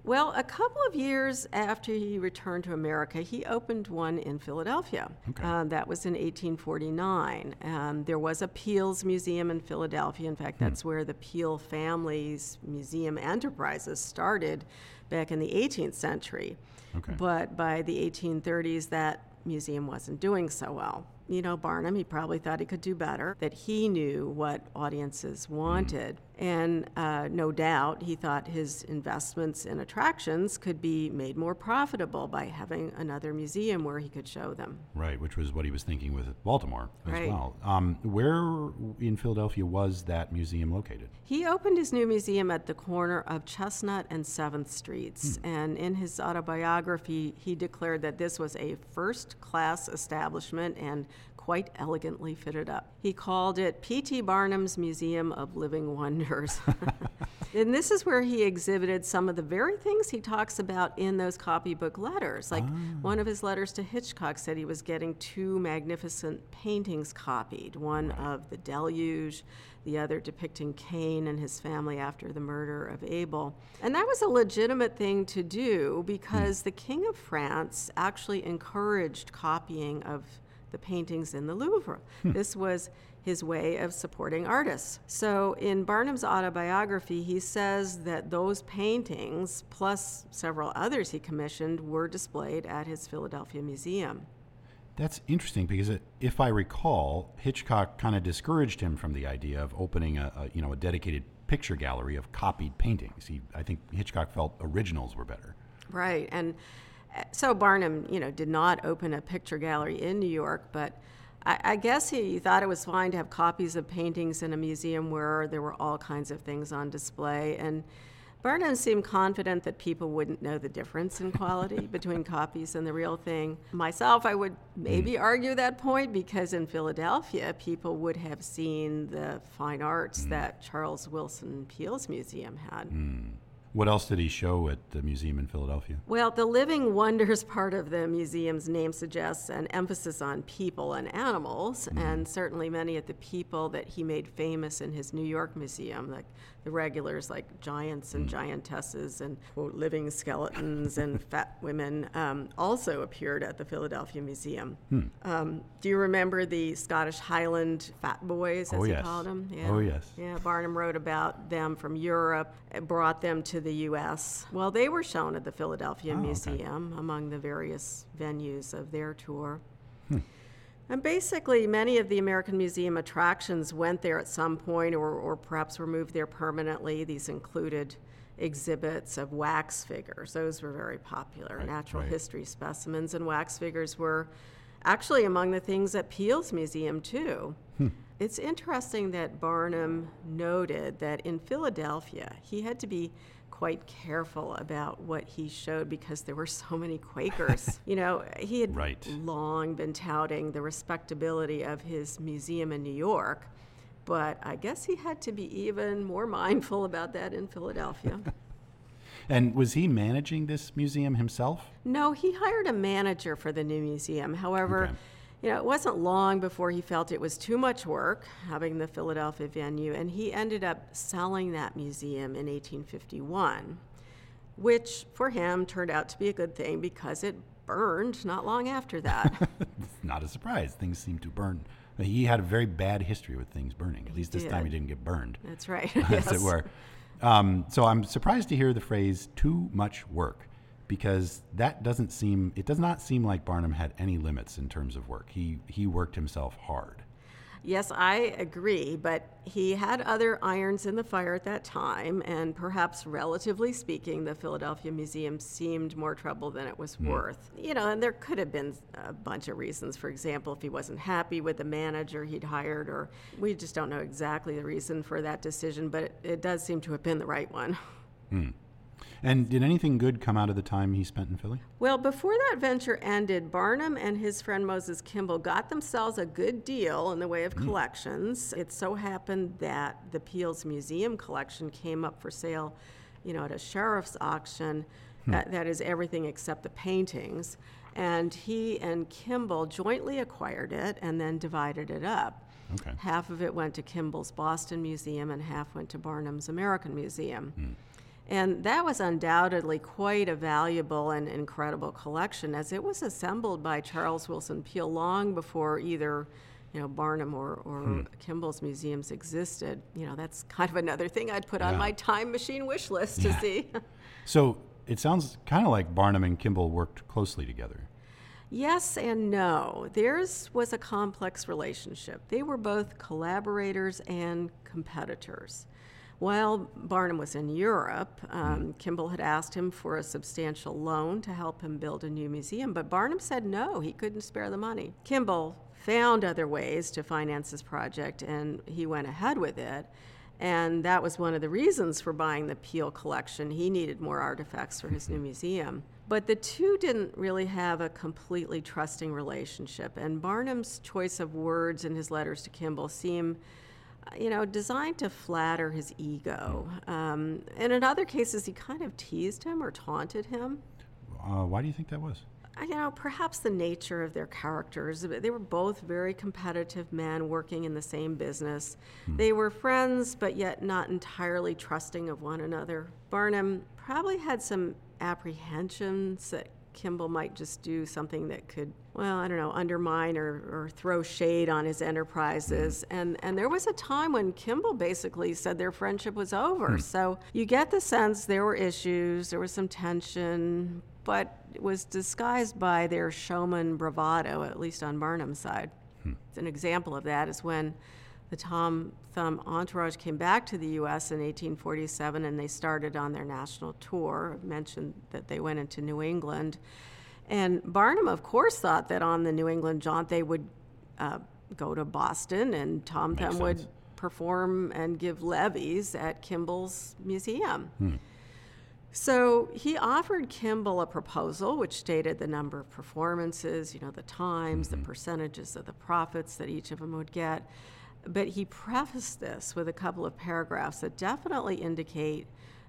Well, a couple of years after he returned to America, he opened one in Philadelphia. Okay. Uh, that was in 1849. Um, there was a Peale's Museum in Philadelphia. In fact, that's where the Peale family's museum enterprises started back in the 18th century. Okay. But by the 1830s, that museum wasn't doing so well. You know, Barnum, he probably thought he could do better, that he knew what audiences mm. wanted. And uh, no doubt, he thought his investments in attractions could be made more profitable by having another museum where he could show them. Right, which was what he was thinking with Baltimore as Right. well. Um, where in Philadelphia was that museum located? He opened his new museum at the corner of Chestnut and 7th Streets. And in his autobiography, he declared that this was a first class establishment and quite elegantly fitted up. He called it P.T. Barnum's Museum of Living Wonders. *laughs* and this is where he exhibited some of the very things he talks about in those copybook letters. Like ah. one of his letters to Hitchcock said he was getting two magnificent paintings copied one of the deluge, the other depicting Cain and his family after the murder of Abel. And that was a legitimate thing to do hmm. because the King of France actually encouraged copying of the paintings in the Louvre. Hmm. This was his way of supporting artists. So in Barnum's autobiography, he says that those paintings, plus several others he commissioned, were displayed at his Philadelphia museum. That's interesting because it, if I recall, Hitchcock kind of discouraged him from the idea of opening a, a you know a dedicated picture gallery of copied paintings. He, I think Hitchcock felt originals were better. Right, and so Barnum, you know, did not open a picture gallery in New York, but I, I guess he thought it was fine to have copies of paintings in a museum where there were all kinds of things on display. And Barnum seemed confident that people wouldn't know the difference in quality *laughs* between copies and the real thing. Myself, I would maybe mm. argue that point because in Philadelphia, people would have seen the fine arts mm. that Charles Willson Peale's museum had. What else did he show at the museum in Philadelphia? Well, the Living Wonders part of the museum's name suggests an emphasis on people and animals, mm. and certainly many of the people that he made famous in his New York museum, like the regulars like giants and mm. giantesses and quote, living skeletons and *laughs* fat women, um, also appeared at the Philadelphia Museum. Hmm. Um, do you remember the Scottish Highland fat boys, as oh, he yes. called them? Yeah. Oh, yes. Yeah, Barnum wrote about them from Europe, brought them to the U.S. Well, they were shown at the Philadelphia oh, Museum okay. among the various venues of their tour. And basically, many of the American Museum attractions went there at some point or, or perhaps were moved there permanently. These included exhibits of wax figures, those were very popular, right, natural right. history specimens, and wax figures were actually among the things at Peale's Museum, too. Hmm. It's interesting that Barnum noted that in Philadelphia, he had to be quite careful about what he showed because there were so many Quakers. *laughs* you know, he had right. long been touting the respectability of his museum in New York, but I guess he had to be even more mindful about that in Philadelphia. *laughs* and was he managing this museum himself? No, he hired a manager for the new museum. However, okay you know, it wasn't long before he felt it was too much work having the Philadelphia venue, and he ended up selling that museum in 1851, which for him turned out to be a good thing because it burned not long after that. *laughs* not a surprise. Things seem to burn. He had a very bad history with things burning. At least this time he didn't get burned. That's right. *laughs* as yes. it were. Um, so I'm surprised to hear the phrase too much work because that doesn't seem it does not seem like Barnum had any limits in terms of work. He he worked himself hard. Yes, I agree, but he had other irons in the fire at that time, and perhaps relatively speaking, the Philadelphia Museum seemed more trouble than it was mm. worth. You know, and there could have been a bunch of reasons. For example, if he wasn't happy with the manager he'd hired, or we just don't know exactly the reason for that decision, but it, it does seem to have been the right one. Mm. And did anything good come out of the time he spent in Philly? Well, before that venture ended, Barnum and his friend Moses Kimball got themselves a good deal in the way of mm. collections. It so happened that the Peale's Museum collection came up for sale, you know, at a sheriff's auction. Hmm. That, that is everything except the paintings. And he and Kimball jointly acquired it and then divided it up. Okay. Half of it went to Kimball's Boston Museum and half went to Barnum's American Museum. Hmm. And that was undoubtedly quite a valuable and incredible collection, as it was assembled by Charles Willson Peale long before either you know, Barnum or, or hmm. Kimball's museums existed. You know, that's kind of another thing I'd put yeah. on my time machine wish list to yeah. see. *laughs* so it sounds kind of like Barnum and Kimball worked closely together. Yes and no. Theirs was a complex relationship. They were both collaborators and competitors. While Barnum was in Europe, um, Kimball had asked him for a substantial loan to help him build a new museum, but Barnum said no, he couldn't spare the money. Kimball found other ways to finance his project and he went ahead with it. And that was one of the reasons for buying the Peale collection. He needed more artifacts for his new museum. But the two didn't really have a completely trusting relationship. And Barnum's choice of words in his letters to Kimball seem you know, designed to flatter his ego. Um, and in other cases, he kind of teased him or taunted him. Uh, why do you think that was? You know, perhaps the nature of their characters. They were both very competitive men working in the same business. Hmm. They were friends, but yet not entirely trusting of one another. Barnum probably had some apprehensions that Kimball might just do something that could, well, I don't know, undermine or, or throw shade on his enterprises. Mm. And, and there was a time when Kimball basically said their friendship was over. Mm. So you get the sense there were issues, there was some tension, but it was disguised by their showman bravado, at least on Barnum's side. Hmm. An example of that is when the Tom Thumb entourage came back to the U.S. in 1847 and they started on their national tour. I mentioned that they went into New England. And Barnum, of course, thought that on the New England jaunt they would uh, go to Boston and Tom Thumb would perform and give levees at Kimball's museum. Hmm. So he offered Kimball a proposal which stated the number of performances, you know, the times, the mm-hmm. percentages of the profits that each of them would get. But he prefaced this with a couple of paragraphs that definitely indicate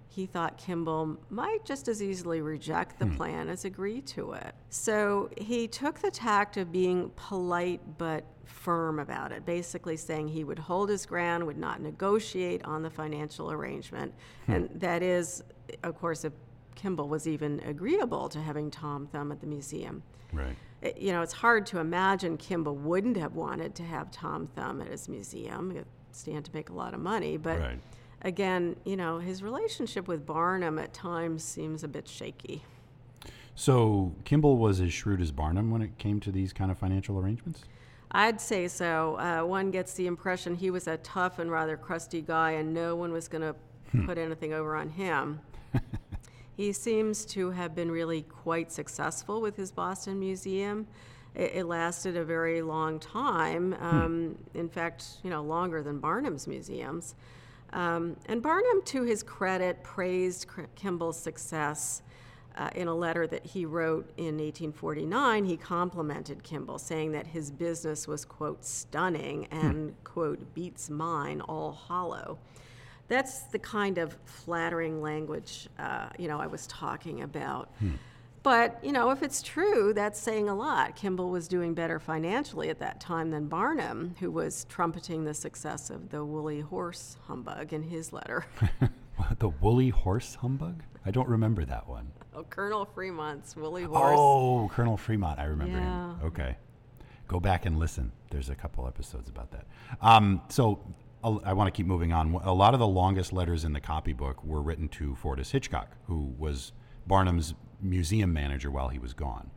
he thought Kimball might just as easily reject the hmm. plan as agree to it. So he took the tact of being polite but firm about it, basically saying he would hold his ground, would not negotiate on the financial arrangement. Hmm. And that is, of course, if Kimball was even agreeable to having Tom Thumb at the museum. Right. It- you know, it's hard to imagine Kimball wouldn't have wanted to have Tom Thumb at his museum. It stand to make a lot of money, but Right. again, you know, his relationship with Barnum at times seems a bit shaky. So Kimball was as shrewd as Barnum when it came to these kind of financial arrangements? I'd say so. Uh, one gets the impression he was a tough and rather crusty guy, and no one was going to put anything over on him. *laughs* he seems to have been really quite successful with his Boston Museum. It, it lasted a very long time. Um, In fact, you know, longer than Barnum's museums. Um, and Barnum, to his credit, praised Kimball's success. Uh, in a letter that he wrote in 1849, he complimented Kimball, saying that his business was, quote, stunning and, quote, beats mine all hollow. That's the kind of flattering language, uh, you know, I was talking about. But, you know, if it's true, that's saying a lot. Kimball was doing better financially at that time than Barnum, who was trumpeting the success of the woolly horse humbug in his letter. *laughs* The woolly horse humbug? I don't remember that one. oh, Colonel Fremont's woolly horse. Oh, Colonel Fremont. I remember Yeah. him. Okay. Go back and listen. There's a couple episodes about that. Um, so I want to keep moving on. A lot of the longest letters in the copybook were written to Fordyce Hitchcock, who was Barnum's museum manager while he was gone.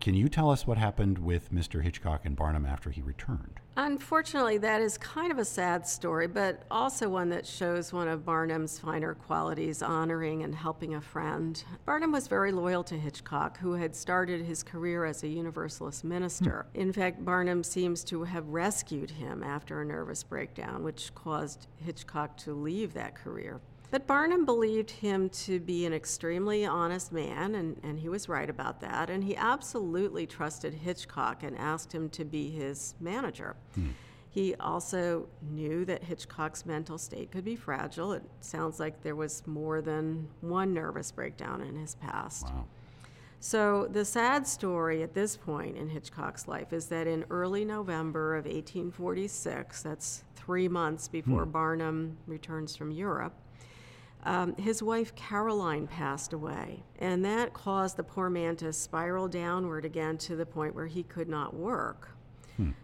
Can you tell us what happened with Mr. Hitchcock and Barnum after he returned? Unfortunately, that is kind of a sad story, but also one that shows one of Barnum's finer qualities, honoring and helping a friend. Barnum was very loyal to Hitchcock, who had started his career as a Universalist minister. Hmm. In fact, Barnum seems to have rescued him after a nervous breakdown, which caused Hitchcock to leave that career. But Barnum believed him to be an extremely honest man, and, and he was right about that. And he absolutely trusted Hitchcock and asked him to be his manager. Hmm. He also knew that Hitchcock's mental state could be fragile. It sounds like there was more than one nervous breakdown in his past. Wow. So, the sad story at this point in Hitchcock's life is that in early November of 1846, that's three months before hmm. Barnum returns from Europe, um, his wife Caroline passed away. And that caused the poor man to spiral downward again to the point where he could not work.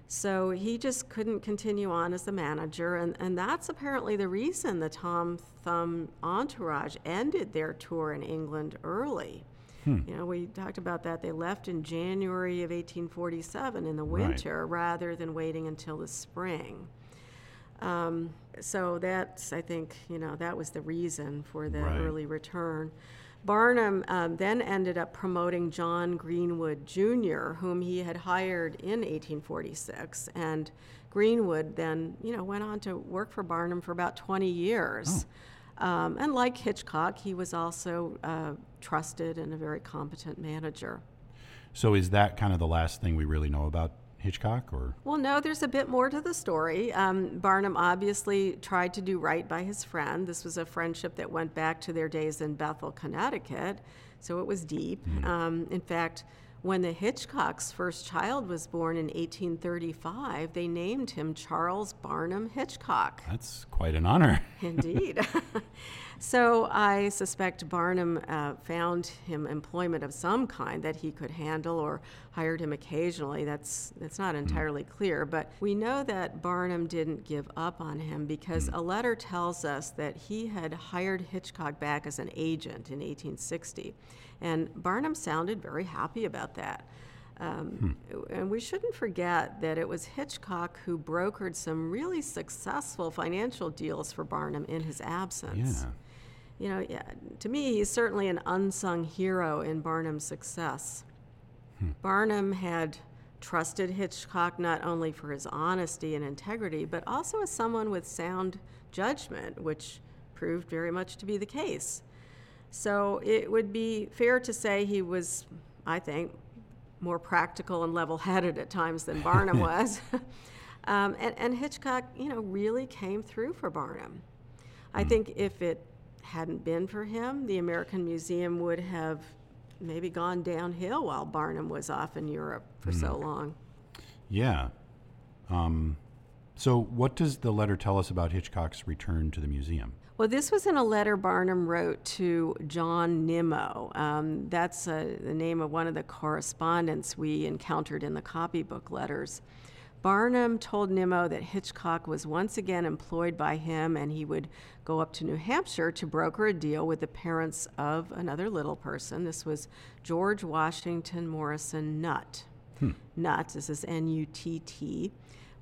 So he just couldn't continue on as the manager, and, and that's apparently the reason the Tom Thumb entourage ended their tour in England early. You know, we talked about that. They left in January of 1847 in the Right. winter rather than waiting until the spring. Um, so that's, I think, you know, that was the reason for the Right. early return. Barnum um, then ended up promoting John Greenwood Jr., whom he had hired in 1846. And Greenwood then, you know, went on to work for Barnum for about 20 years. Um, and like Hitchcock, he was also uh, trusted and a very competent manager. So is that kind of the last thing we really know about Hitchcock, or Well, no, there's a bit more to the story. Um, Barnum obviously tried to do right by his friend. This was a friendship that went back to their days in Bethel, Connecticut, so it was deep. Um, in fact, when the Hitchcock's first child was born in 1835, they named him Charles Barnum Hitchcock. that's quite an honor? *laughs* Indeed. *laughs* so I suspect Barnum uh, found him employment of some kind that he could handle or hired him occasionally. That's, that's not entirely clear. But we know that Barnum didn't give up on him because a letter tells us that he had hired Hitchcock back as an agent in 1860. And Barnum sounded very happy about that. Um, And we shouldn't forget that it was Hitchcock who brokered some really successful financial deals for Barnum in his absence. Yeah. You know, yeah, to me, he's certainly an unsung hero in Barnum's success. Barnum had trusted Hitchcock not only for his honesty and integrity, but also as someone with sound judgment, which proved very much to be the case. So it would be fair to say he was, I think, more practical and level headed at times than Barnum *laughs* was. *laughs* um, and, and Hitchcock, you know, really came through for Barnum. I think if it hadn't been for him, the American Museum would have maybe gone downhill while Barnum was off in Europe for so long. Yeah. Um, so, what does the letter tell us about Hitchcock's return to the museum? Well, this was in a letter Barnum wrote to John Nimmo. Um, that's uh, the name of one of the correspondents we encountered in the copybook letters. Barnum told Nimmo that Hitchcock was once again employed by him and he would go up to New Hampshire to broker a deal with the parents of another little person. This was George Washington Morrison Nutt. Nutt, this is N U T T,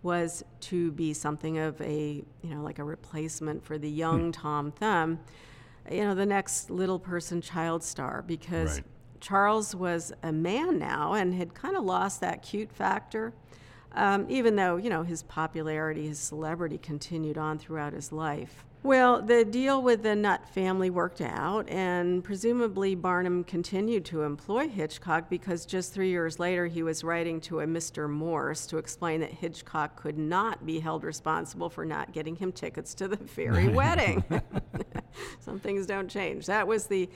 was to be something of a, you know, like a replacement for the young Tom Thumb, you know, the next little person child star, because Right. Charles was a man now and had kind of lost that cute factor, um, even though, you know, his popularity, his celebrity continued on throughout his life. Well, the deal with the Nutt family worked out, and presumably Barnum continued to employ Hitchcock because just three years later he was writing to a Mr. Morse to explain that Hitchcock could not be held responsible for not getting him tickets to the *laughs* Fairy wedding. *laughs* *laughs* Some things don't change. That was the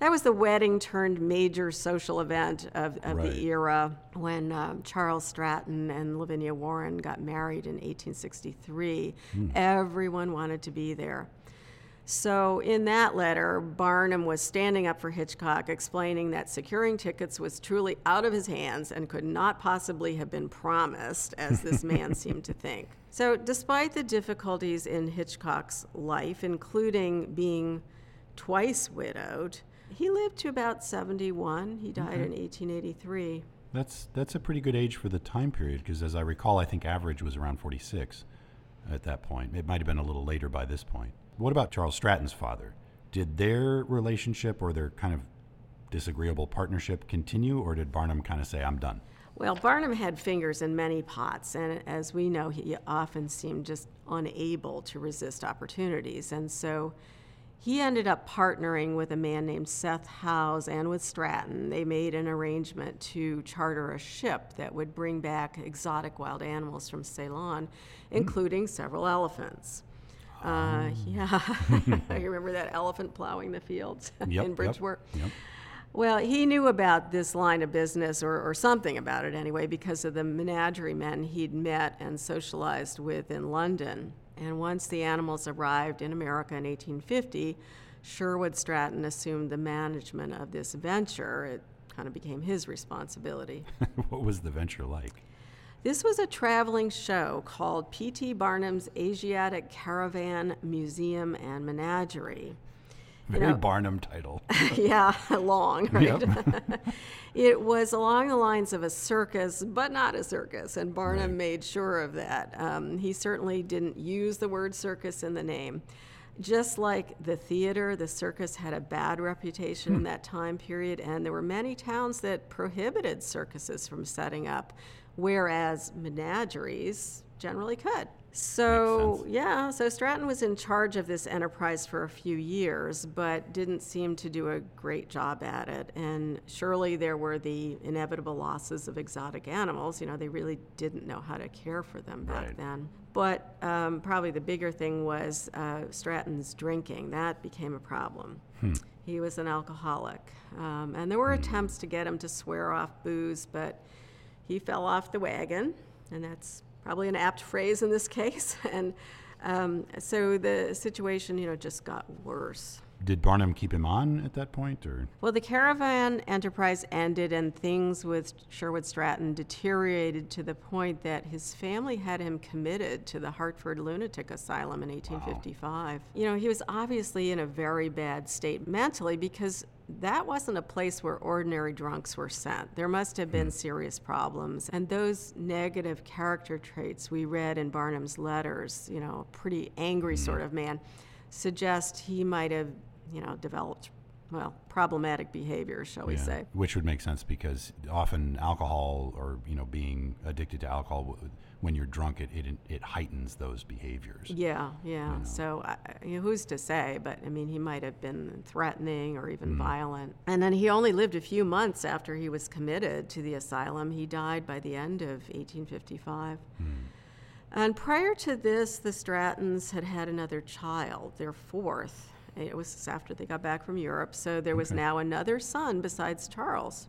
that was the wedding turned major social event of, of Right. the era when um, Charles Stratton and Lavinia Warren got married in 1863. Everyone wanted to be there. So, in that letter, Barnum was standing up for Hitchcock, explaining that securing tickets was truly out of his hands and could not possibly have been promised, as this man *laughs* seemed to think. So, despite the difficulties in Hitchcock's life, including being twice widowed, he lived to about 71. He died in 1883. That's that's a pretty good age for the time period because, as I recall, I think average was around 46 at that point. It might have been a little later by this point. What about Charles Stratton's father? Did their relationship or their kind of disagreeable partnership continue, or did Barnum kind of say, "I'm done"? Well, Barnum had fingers in many pots, and as we know, he often seemed just unable to resist opportunities. And so he ended up partnering with a man named Seth Howes and with Stratton. They made an arrangement to charter a ship that would bring back exotic wild animals from Ceylon, including several elephants. Uh, yeah, *laughs* I remember that elephant plowing the fields *laughs* Yep, in yep, yep. Well, he knew about this line of business, or, or something about it anyway, because of the menagerie men he'd met and socialized with in London. And once the animals arrived in America in 1850, Sherwood Stratton assumed the management of this venture. It kind of became his responsibility. *laughs* what was the venture like? This was a traveling show called P.T. Barnum's Asiatic Caravan Museum and Menagerie. Very know- Barnum title. *laughs* yeah, long, right? Yep. *laughs* it was along the lines of a circus, but not a circus, and Barnum Right. made sure of that. Um, he certainly didn't use the word circus in the name. Just like the theater, the circus had a bad reputation in that time period, and there were many towns that prohibited circuses from setting up, whereas menageries generally could. So, yeah, so Stratton was in charge of this enterprise for a few years, but didn't seem to do a great job at it. And surely there were the inevitable losses of exotic animals. You know, they really didn't know how to care for them back Right. then. But um, probably the bigger thing was uh, Stratton's drinking. That became a problem. He was an alcoholic. Um, and there were attempts to get him to swear off booze, but he fell off the wagon, and that's probably an apt phrase in this *laughs* case. And um, so the situation, you know, just got worse. Did Barnum keep him on at that point, or Well, the caravan enterprise ended, and things with Sherwood Stratton deteriorated to the point that his family had him committed to the Hartford Lunatic Asylum in 1855. You know, he was obviously in a very bad state mentally because that wasn't a place where ordinary drunks were sent. There must have been hmm. serious problems. And those negative character traits we read in Barnum's letters, you know, a pretty angry hmm. sort of man, suggest he might have, you know, developed, well, problematic behavior, shall we Yeah, say. which would make sense because often alcohol or you know being addicted to alcohol when you're drunk it it, it heightens those behaviors. Yeah, yeah. So I, you know, who's to say? But I mean, he might have been threatening or even mm. violent. And then he only lived a few months after he was committed to the asylum. He died by the end of 1855. Hmm. And prior to this, the Strattons had had another child, their fourth. It was after they got back from Europe. So there was Okay. now another son besides Charles.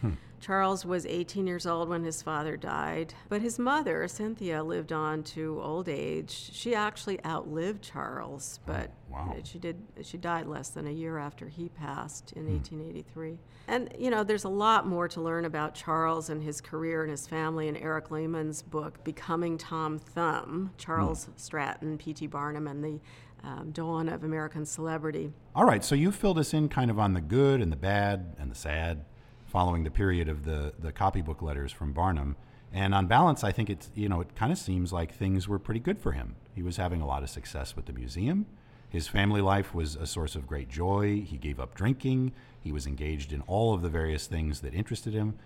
Hmm. Charles was 18 years old when his father died, but his mother, Cynthia, lived on to old age. She actually outlived Charles, oh, but wow. uh, she did she died less than a year after he passed in hmm. 1883. And you know, there's a lot more to learn about Charles and his career and his family in Eric Lehman's book Becoming Tom Thumb, Charles hmm. Stratton, P.T. Barnum and the um, Dawn of American Celebrity. All right, so you filled us in kind of on the good and the bad and the sad following the period of the the copybook letters from Barnum. And on balance, I think it's you know it kind of seems like things were pretty good for him. He was having a lot of success with the museum. His family life was a source of great joy. He gave up drinking. He was engaged in all of the various things that interested him.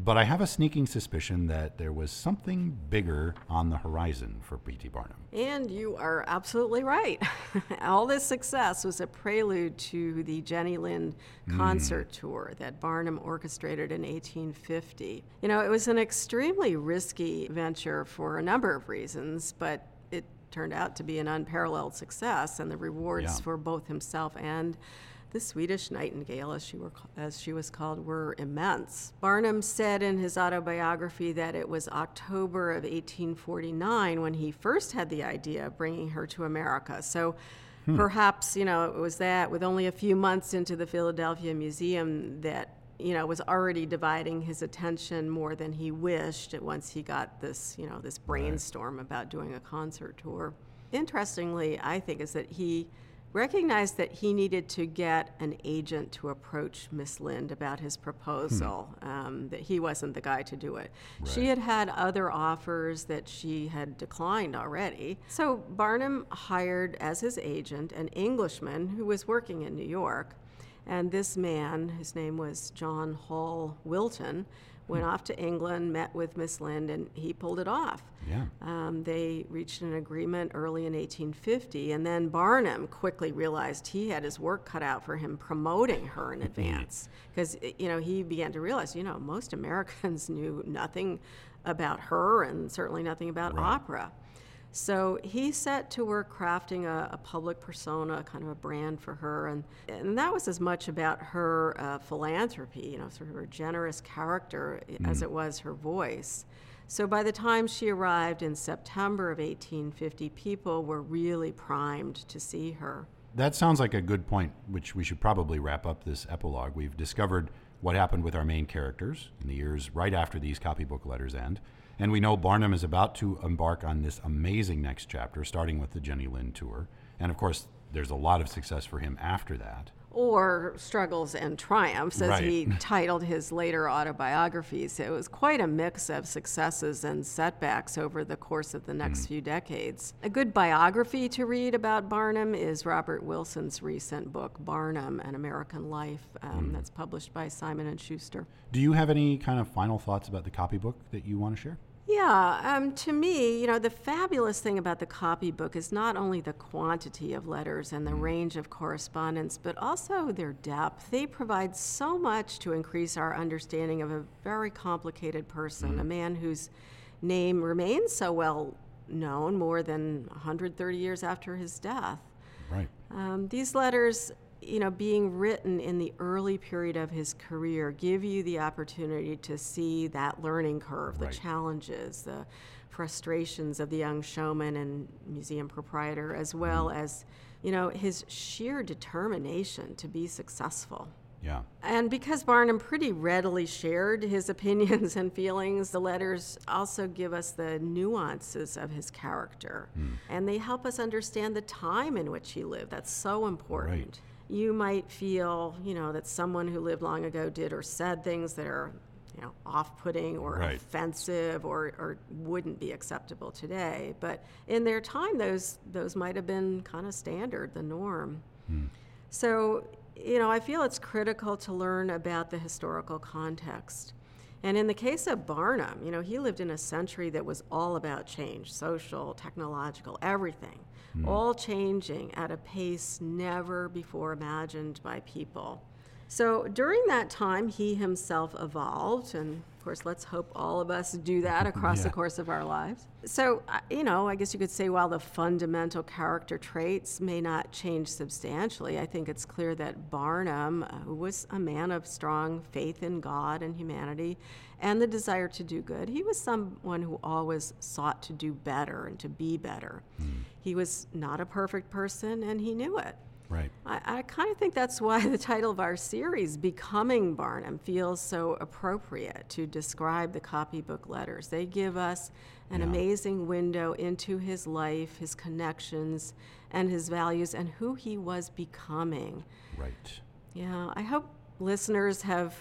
But I have a sneaking suspicion that there was something bigger on the horizon for P.T. Barnum. And you are absolutely right. *laughs* All this success was a prelude to the Jenny Lind hmm. concert tour that Barnum orchestrated in 1850. You know, it was an extremely risky venture for a number of reasons, but it turned out to be an unparalleled success, and the rewards Yeah. for both himself and the Swedish Nightingale, as she, were, as she was called, were immense. Barnum said in his autobiography that it was October of 1849 when he first had the idea of bringing her to America. So hmm. perhaps, you know, it was that with only a few months into the Philadelphia Museum that, you know, was already dividing his attention more than he wished once he got this, you know, this brainstorm about doing a concert tour. Interestingly, I think, is that he recognized that he needed to get an agent to approach Miss Lind about his proposal, um, that he wasn't the guy to do it. She had had other offers that she had declined already. So Barnum hired as his agent an Englishman who was working in New York. And this man, his name was John Hall Wilton, went off to England, met with Miss Lind, and he pulled it off. Yeah. Um, they reached an agreement early in 1850, and then Barnum quickly realized he had his work cut out for him promoting her in advance. Because, you know, he began to realize, you know, most Americans *laughs* knew nothing about her and certainly nothing about opera. So he set to work crafting a, a public persona, kind of a brand for her, and, and that was as much about her uh, philanthropy, you know, sort of her generous character, as it was her voice. So by the time she arrived in September of 1850, people were really primed to see her. That sounds like a good point, which we should probably wrap up this epilogue. We've discovered what happened with our main characters in the years right after these copybook letters end. And we know Barnum is about to embark on this amazing next chapter, starting with the Jenny Lind tour. And of course, there's a lot of success for him after that. Or struggles and triumphs, as Right. he *laughs* titled his later autobiographies. It was quite a mix of successes and setbacks over the course of the next few decades. A good biography to read about Barnum is Robert Wilson's recent book, Barnum: An American Life, um, that's published by Simon and Schuster. Do you have any kind of final thoughts about the copybook that you want to share? Yeah, um, to me, you know, the fabulous thing about the copybook is not only the quantity of letters and the range of correspondence, but also their depth. They provide so much to increase our understanding of a very complicated person, a man whose name remains so well known more than 130 years after his death. Right. Um, these letters, you know, being written in the early period of his career, give you the opportunity to see that learning curve, Right. the challenges, the frustrations of the young showman and museum proprietor, as mm-hmm. well as you know, his sheer determination to be successful. Yeah. And because Barnum pretty readily shared his *laughs* opinions and feelings, the letters also give us the nuances of his character. Hmm. And they help us understand the time in which he lived. That's so important. Right. You might feel, you know, that someone who lived long ago did or said things that are, you know, off-putting or Right. offensive or, or wouldn't be acceptable today. But in their time, those those might have been kind of standard, the norm. Hmm. So, you know, I feel it's critical to learn about the historical context. And in the case of Barnum, you know, he lived in a century that was all about change social, technological, everything, Mm. all changing at a pace never before imagined by people. So during that time, he himself evolved, and of course, let's hope all of us do that across the course of our lives. So, uh, you know, I guess you could say while the fundamental character traits may not change substantially, I think it's clear that Barnum, uh, who was a man of strong faith in God and humanity and the desire to do good, he was someone who always sought to do better and to be better. Mm. He was not a perfect person, and he knew it. Right. I, I kind of think that's *laughs* why the title of our series, Becoming Barnum, feels so appropriate to describe the copybook letters. They give us an Yeah. amazing window into his life, his connections, and his values, and who he was becoming. Right. Yeah, I hope listeners have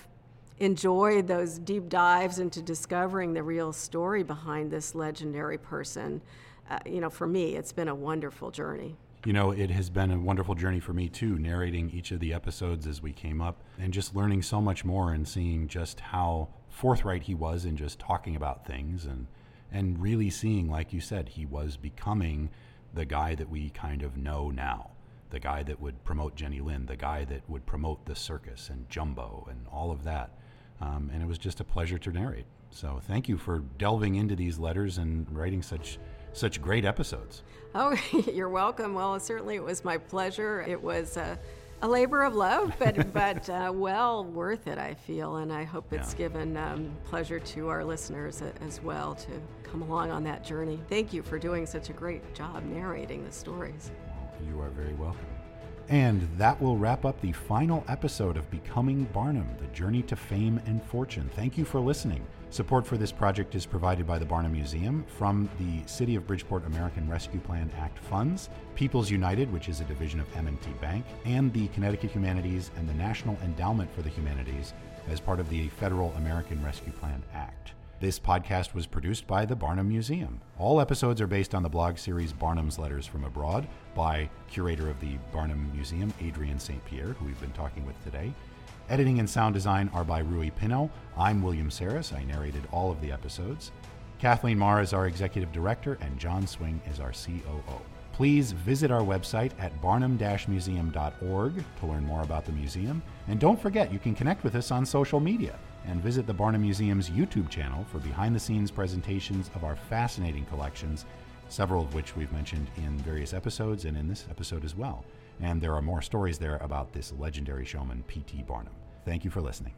enjoyed those deep dives into discovering the real story behind this legendary person. Uh, you know, for me, it's been a wonderful journey. You know, it has been a wonderful journey for me too, narrating each of the episodes as we came up and just learning so much more and seeing just how forthright he was in just talking about things and and really seeing like you said he was becoming the guy that we kind of know now. The guy that would promote Jenny Lind, the guy that would promote the circus and Jumbo and all of that. Um, and it was just a pleasure to narrate. So thank you for delving into these letters and writing such such great episodes. Oh, *laughs* you're welcome. Well, certainly it was my pleasure. It was a, a labor of love, but *laughs* but uh, well worth it. I feel, and I hope it's Yeah. given um, pleasure to our listeners as well to come along on that journey. Thank you for doing such a great job narrating the stories. You are very welcome. And that will wrap up the final episode of Becoming Barnum, the journey to fame and fortune. Thank you for listening. Support for this project is provided by the Barnum Museum from the City of Bridgeport American Rescue Plan Act funds, People's United, which is a division of M&T Bank, and the Connecticut Humanities and the National Endowment for the Humanities as part of the Federal American Rescue Plan Act. This podcast was produced by the Barnum Museum. All episodes are based on the blog series Barnum's Letters from Abroad by curator of the Barnum Museum, Adrienne Saint-Pierre, who we've been talking with today. Editing and sound design are by Rui Pino. I'm William Saris. I narrated all of the episodes. Kathleen Maher is our executive director, and John Swing is our COO. Please visit our website at barnum-museum.org to learn more about the museum. And don't forget, you can connect with us on social media and visit the Barnum Museum's YouTube channel for behind the scenes presentations of our fascinating collections, several of which we've mentioned in various episodes and in this episode as well. And there are more stories there about this legendary showman, P.T. Barnum. Thank you for listening.